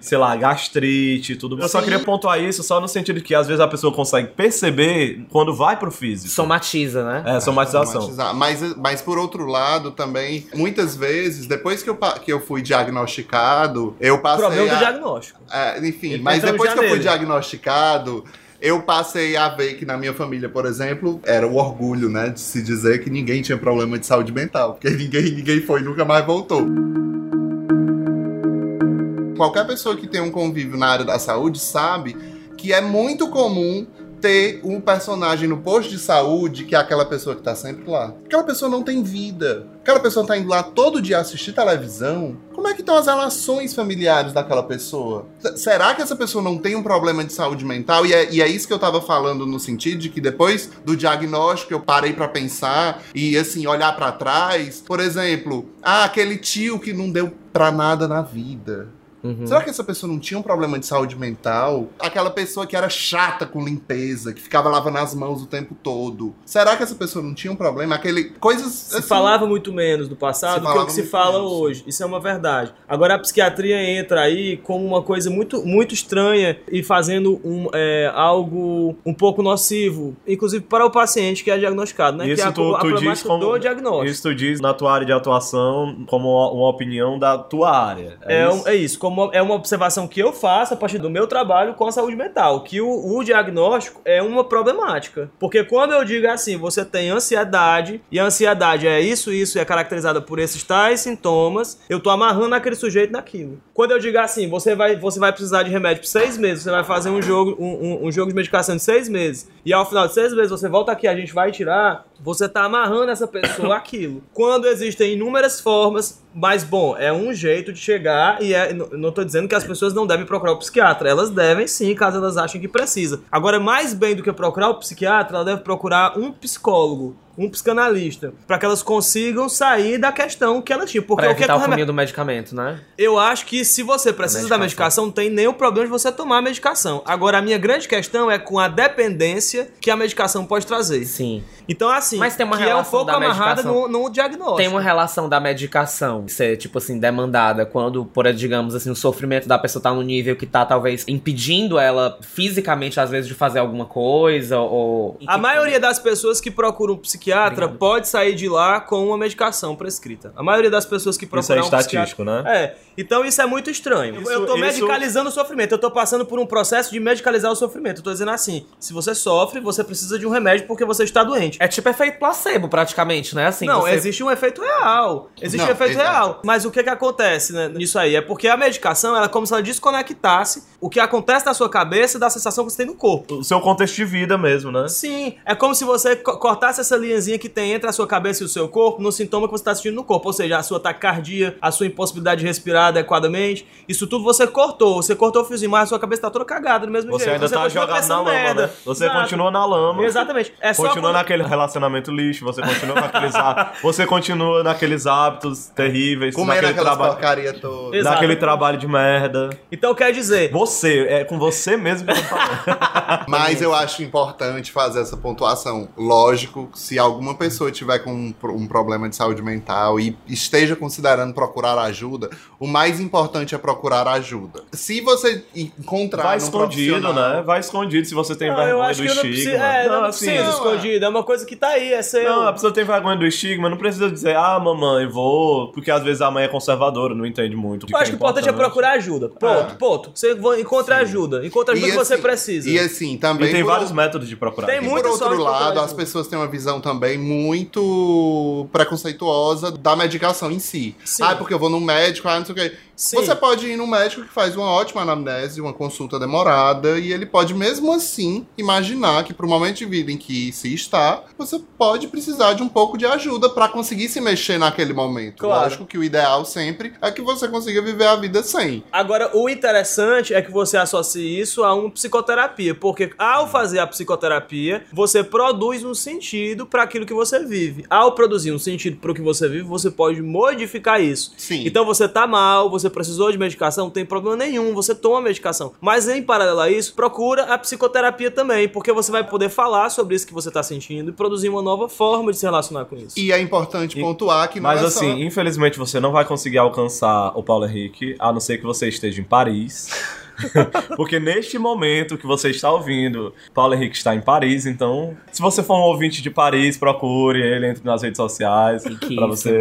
sei lá, gastrite e tudo. Eu só queria pontuar isso só no sentido de que às vezes a pessoa consegue perceber quando vai pro físico. Somatiza, né? É, somatização. Somatizar. Mas, mas por outro lado, também, muitas vezes, depois que eu, que eu fui diagnosticado, eu passei. Problema do a- diagnóstico. É, enfim, Ele mas depois que eu fui diagnosticado, eu passei a ver que na minha família, por exemplo, era o orgulho, né, de se dizer que ninguém tinha problema de saúde mental, porque <laughs> ninguém, ninguém foi e nunca mais voltou. Qualquer pessoa que tem um convívio na área da saúde sabe que é muito comum ter um personagem no posto de saúde que é aquela pessoa que tá sempre lá. Aquela pessoa não tem vida. Aquela pessoa tá indo lá todo dia assistir televisão. Como é que estão as relações familiares daquela pessoa? Será que essa pessoa não tem um problema de saúde mental? E é, e é isso que eu tava falando no sentido de que depois do diagnóstico eu parei pra pensar e assim olhar pra trás. Por exemplo, ah, aquele tio que não deu pra nada na vida. Uhum. Será que essa pessoa não tinha um problema de saúde mental? Aquela pessoa que era chata com limpeza, que ficava lavando as mãos o tempo todo. Será que essa pessoa não tinha um problema? Aquele coisas Se assim, falava muito menos do passado do que o que se fala menos. hoje. Isso é uma verdade. Agora a psiquiatria entra aí como uma coisa muito, muito estranha e fazendo um, é, algo um pouco nocivo, inclusive para o paciente que é diagnosticado, né? Isso que é a, tu- a tu diz como- do diagnóstico. Isso tu diz na tua área de atuação como uma opinião da tua área. É, É, um- isso? é isso, como é uma observação que eu faço a partir do meu trabalho com a saúde mental, que o, o diagnóstico é uma problemática. Porque quando eu digo assim, você tem ansiedade, e a ansiedade é isso, isso, e é caracterizada por esses tais sintomas, eu tô amarrando aquele sujeito naquilo. Quando eu digo assim, você vai, você vai precisar de remédio por seis meses, você vai fazer um jogo, um, um- um jogo de medicação de seis meses, e ao final de seis meses você volta aqui, a gente vai tirar, você tá amarrando essa pessoa <coughs> aquilo. Quando existem inúmeras formas, mas bom, é um jeito de chegar e é, não tô dizendo que as pessoas não devem procurar o psiquiatra, elas devem sim, caso elas achem que precisa. Agora, mais bem do que procurar o psiquiatra, ela deve procurar um psicólogo, um psicanalista, para que elas consigam sair da questão que elas tinham. Porque Pra o que é que o remédio do medicamento, né? eu acho que se você precisa da medicação. medicação, não tem nenhum problema de você tomar a medicação. Agora, a minha grande questão é com a dependência que a medicação pode trazer. Sim. Então, assim, Mas tem uma que é um relação pouco da amarrada medicação. no, no diagnóstico. Tem uma relação da medicação ser, tipo assim, demandada quando, por digamos assim, o sofrimento da pessoa tá num nível que tá, talvez, impedindo ela fisicamente, às vezes, de fazer alguma coisa, ou... A maioria das pessoas que procuram um psiquiatra psiquiatra pode sair de lá com uma medicação prescrita. A maioria das pessoas que Isso é procuram um estatístico, psiquiatra... né? É. Então isso é muito estranho. Isso- eu tô isso- medicalizando o sofrimento. Eu tô passando por um processo de medicalizar o sofrimento. Eu tô dizendo assim, se você sofre, você precisa de um remédio porque você está doente. É tipo efeito placebo, praticamente, né? Assim, não, você- existe um efeito real. Existe Não, um efeito exato. real. Mas o que que acontece né, nisso aí? É porque a medicação, ela é como se ela desconectasse o que acontece na sua cabeça da sensação que você tem no corpo. O seu contexto de vida mesmo, né? Sim, é como se você co- cortasse essa linhazinha que tem entre a sua cabeça e o seu corpo no sintoma que você está sentindo no corpo. Ou seja, a sua taquicardia, a sua impossibilidade de respirar adequadamente. Isso tudo você cortou. Você cortou o fiozinho, mas a sua cabeça tá toda cagada do mesmo Você jeito. ainda tá continua jogado na lama, merda. né? Você Exato. continua na lama. Exatamente. É só Continua naquele relacionamento lixo, você continua com aqueles hábitos, você continua naqueles hábitos terríveis, Comendo naquele trabalho, porcaria toda. Naquele trabalho de merda. Então quer dizer, Você, é com você mesmo que eu tô falando. <laughs> Mas eu acho importante fazer essa pontuação. Lógico, se alguma pessoa tiver com um, pro- um problema de saúde mental e esteja considerando procurar ajuda, o mais importante é procurar ajuda. Se você encontrar Vai escondido, né? Vai escondido se você tem Não, eu vergonha acho do que eu não estigma. preciso. É, não, assim, precisa não, escondido. É uma coisa que tá aí, é seu. Não, a pessoa tem vergonha do estigma, não precisa dizer, ah, mamãe, vou. Porque às vezes a mãe é conservadora, não entende muito. Eu acho que o importante é procurar ajuda. Ponto, ponto. Você encontra ajuda. Encontra a ajuda E que você assim- precisa. E assim, também. E tem por- vários métodos de procurar. Tem muito por outro lado, as pessoas têm uma visão também muito preconceituosa da medicação em si. Sim. Ah, porque eu vou num médico, ah, não sei o quê. Sim. Você pode ir num médico que faz uma ótima anamnese, uma consulta demorada, e ele pode mesmo assim imaginar que pro momento de vida em que se está, você pode precisar de um pouco de ajuda pra conseguir se mexer naquele momento. Claro. Lógico que o ideal sempre é que você consiga viver a vida sem. Agora, o interessante é que você associe isso a uma psicoterapia, porque ao fazer a psicoterapia, você produz um sentido para aquilo que você vive. Ao produzir um sentido para o que você vive, você pode modificar isso. Sim. Então você tá mal, você precisou de medicação, não tem problema nenhum, você toma medicação. Mas em paralelo a isso, procura a psicoterapia também, porque você vai poder falar sobre isso que você tá sentindo e produzir uma nova forma de se relacionar com isso. E é importante E- pontuar que não Mas é assim, só... infelizmente você não vai conseguir alcançar o Paulo Henrique, a não ser que você esteja em Paris. <laughs> Porque neste momento que você está ouvindo, Paulo Henrique está em Paris, então, se você for um ouvinte de Paris, procure ele entre nas redes sociais para você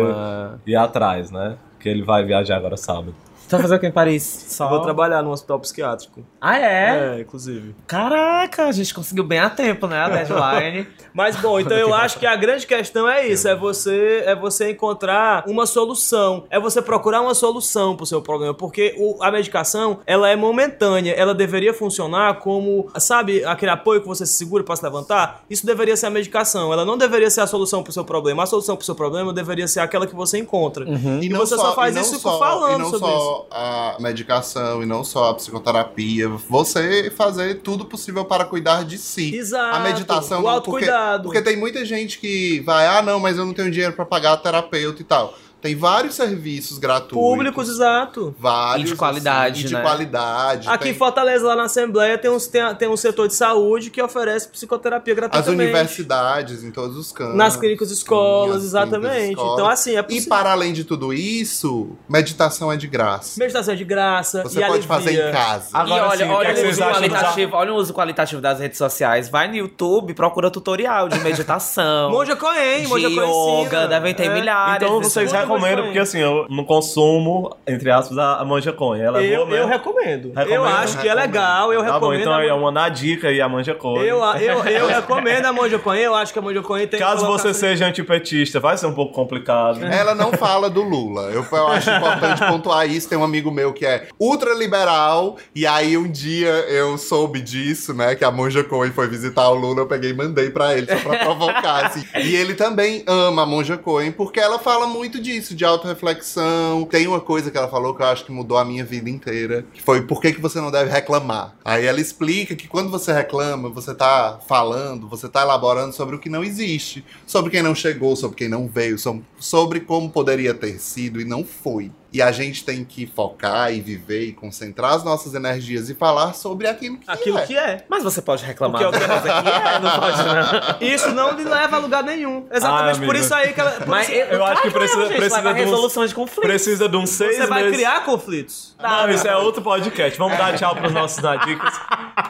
ir atrás, né? Que ele vai viajar agora sábado. Você vai fazer o que em Paris? Só... vou trabalhar num hospital psiquiátrico. Ah, é? É, inclusive. Caraca, a gente conseguiu bem a tempo, né? A deadline. <laughs> Mas bom, então eu acho que a grande questão é isso, é você é você encontrar uma solução, é você procurar uma solução pro seu problema, porque o- a medicação, ela é momentânea, ela deveria funcionar como, sabe, aquele apoio que você se segura para se levantar? Isso deveria ser a medicação, ela não deveria ser a solução pro seu problema. A solução pro seu problema deveria ser aquela que você encontra. E, E você só faz e não isso só- falando e não sobre só a medicação e não só a psicoterapia, você fazer tudo possível para cuidar de si. Exato. A meditação o autocuidado. Porque, porque tem muita gente que vai, ah, não, mas eu não tenho dinheiro para pagar terapeuta e tal. Tem vários serviços gratuitos. Públicos, exato. Vários. E de qualidade, assim, e de né? qualidade. Aqui tem em Fortaleza, lá na Assembleia, tem, uns, tem, tem um setor de saúde que oferece psicoterapia as gratuitamente. universidades em todos os campos. Nas clínicas escolas, Sim, as clínicas exatamente. escolas. Então, assim, é E possível. para além de tudo isso, meditação é de graça. Meditação é de graça. Você e pode alivia. fazer em casa. Agora e olha, sim, o que olha, é o uso qualitativo, olha o uso qualitativo das redes sociais. Vai no YouTube, procura tutorial de meditação. Monja Coen, de Monja Coen yoga, devem ter É. milhares. Então vocês recomendam, Monja porque assim, eu não consumo, entre aspas, a, a manja coin. Ela é Eu, boa eu mesmo? recomendo. Eu Recomendo? acho que é legal, eu Tá bom, recomendo. então a é uma na dica aí a manja coin. eu, eu, eu <laughs> recomendo a Monja Coen, eu acho que a Monja Coen tem Caso você seja antipetista, vai ser um pouco complicado. <laughs> Ela não fala do Lula. Eu, eu acho importante pontuar isso. Tem um amigo meu que é ultraliberal. E aí um dia eu soube disso, né? Que a Monja Coen foi visitar o Lula. Eu peguei e mandei pra ele, só pra provocar. assim. E ele também ama a Monja Coen, porque ela fala muito disso, de autorreflexão. Tem uma coisa que ela falou que eu acho que mudou a minha vida inteira. Que foi por que, que você não deve reclamar. Aí ela explica que quando você reclama, você tá falando, você tá elaborando sobre o que não existe. Sobre quem não chegou, sobre quem não veio, so- sobre como poderia ter sido e não foi. E a gente tem que focar e viver e concentrar as nossas energias e falar sobre aquilo que Aquilo é. que é. Mas você pode reclamar Porque é coisa que é, <laughs> não pode não. Isso não lhe leva a lugar nenhum. Exatamente Ah, por isso aí que ela. Mas isso- Eu acho que precisa- gente, precisa vai de resolução de conflito. Precisa de uns seis você vai meses. criar conflitos. Não, isso é outro podcast. Vamos dar tchau pros nossos nadicas.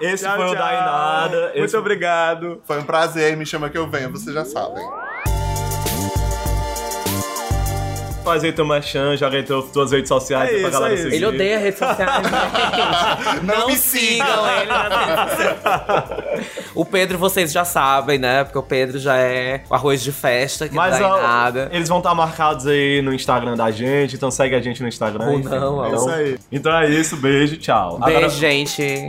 Esse Tchau, foi o tchau. Dainada. Muito Esse... obrigado. Foi um prazer, me chama que eu venho, vocês já sabem. Faz aí teu merchan, joga aí teu, tuas redes sociais É aí pra isso, galera é isso. seguir. Ele odeia redes sociais, <laughs> gente. Não me sigam ele nas redes sociais. O Pedro, vocês já sabem, né? Porque o Pedro já é o arroz de festa, que Mas não dá ó, em nada. eles vão estar marcados aí no Instagram da gente, então segue a gente no Instagram. Ou enfim. não, então, Isso aí. então é isso, beijo, tchau. Beijo, Agora- gente.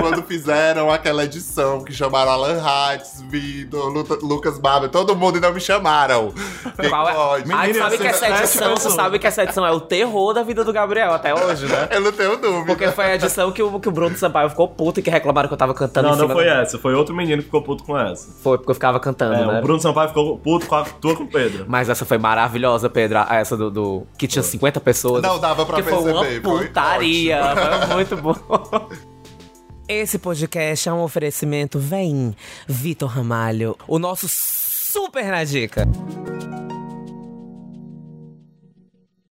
Quando fizeram aquela edição que chamaram Alan Hatz, Vitor, Luta- Lucas Barber, todo mundo e não me chamaram. Que Qual é? sabe que essa edição, pessoas. sabe que essa edição é o terror da vida do Gabriel até hoje, né? Eu não tenho dúvida. Porque foi a edição que o, que o Bruno Sampaio ficou puto e que reclamaram que eu tava cantando Não, em não foi da- essa, foi outro menino que ficou puto com essa. Foi porque eu ficava cantando, É, né? o Bruno Sampaio ficou puto com a tua com o Pedro. Mas essa foi maravilhosa, Pedro. a- Essa do, do- que tinha 50 pessoas. Não, dava pra que foi uma perceber, foi putaria. Foi, muito bom. <laughs> Esse podcast é um oferecimento Vem Vitor Ramalho, o nosso super na dica.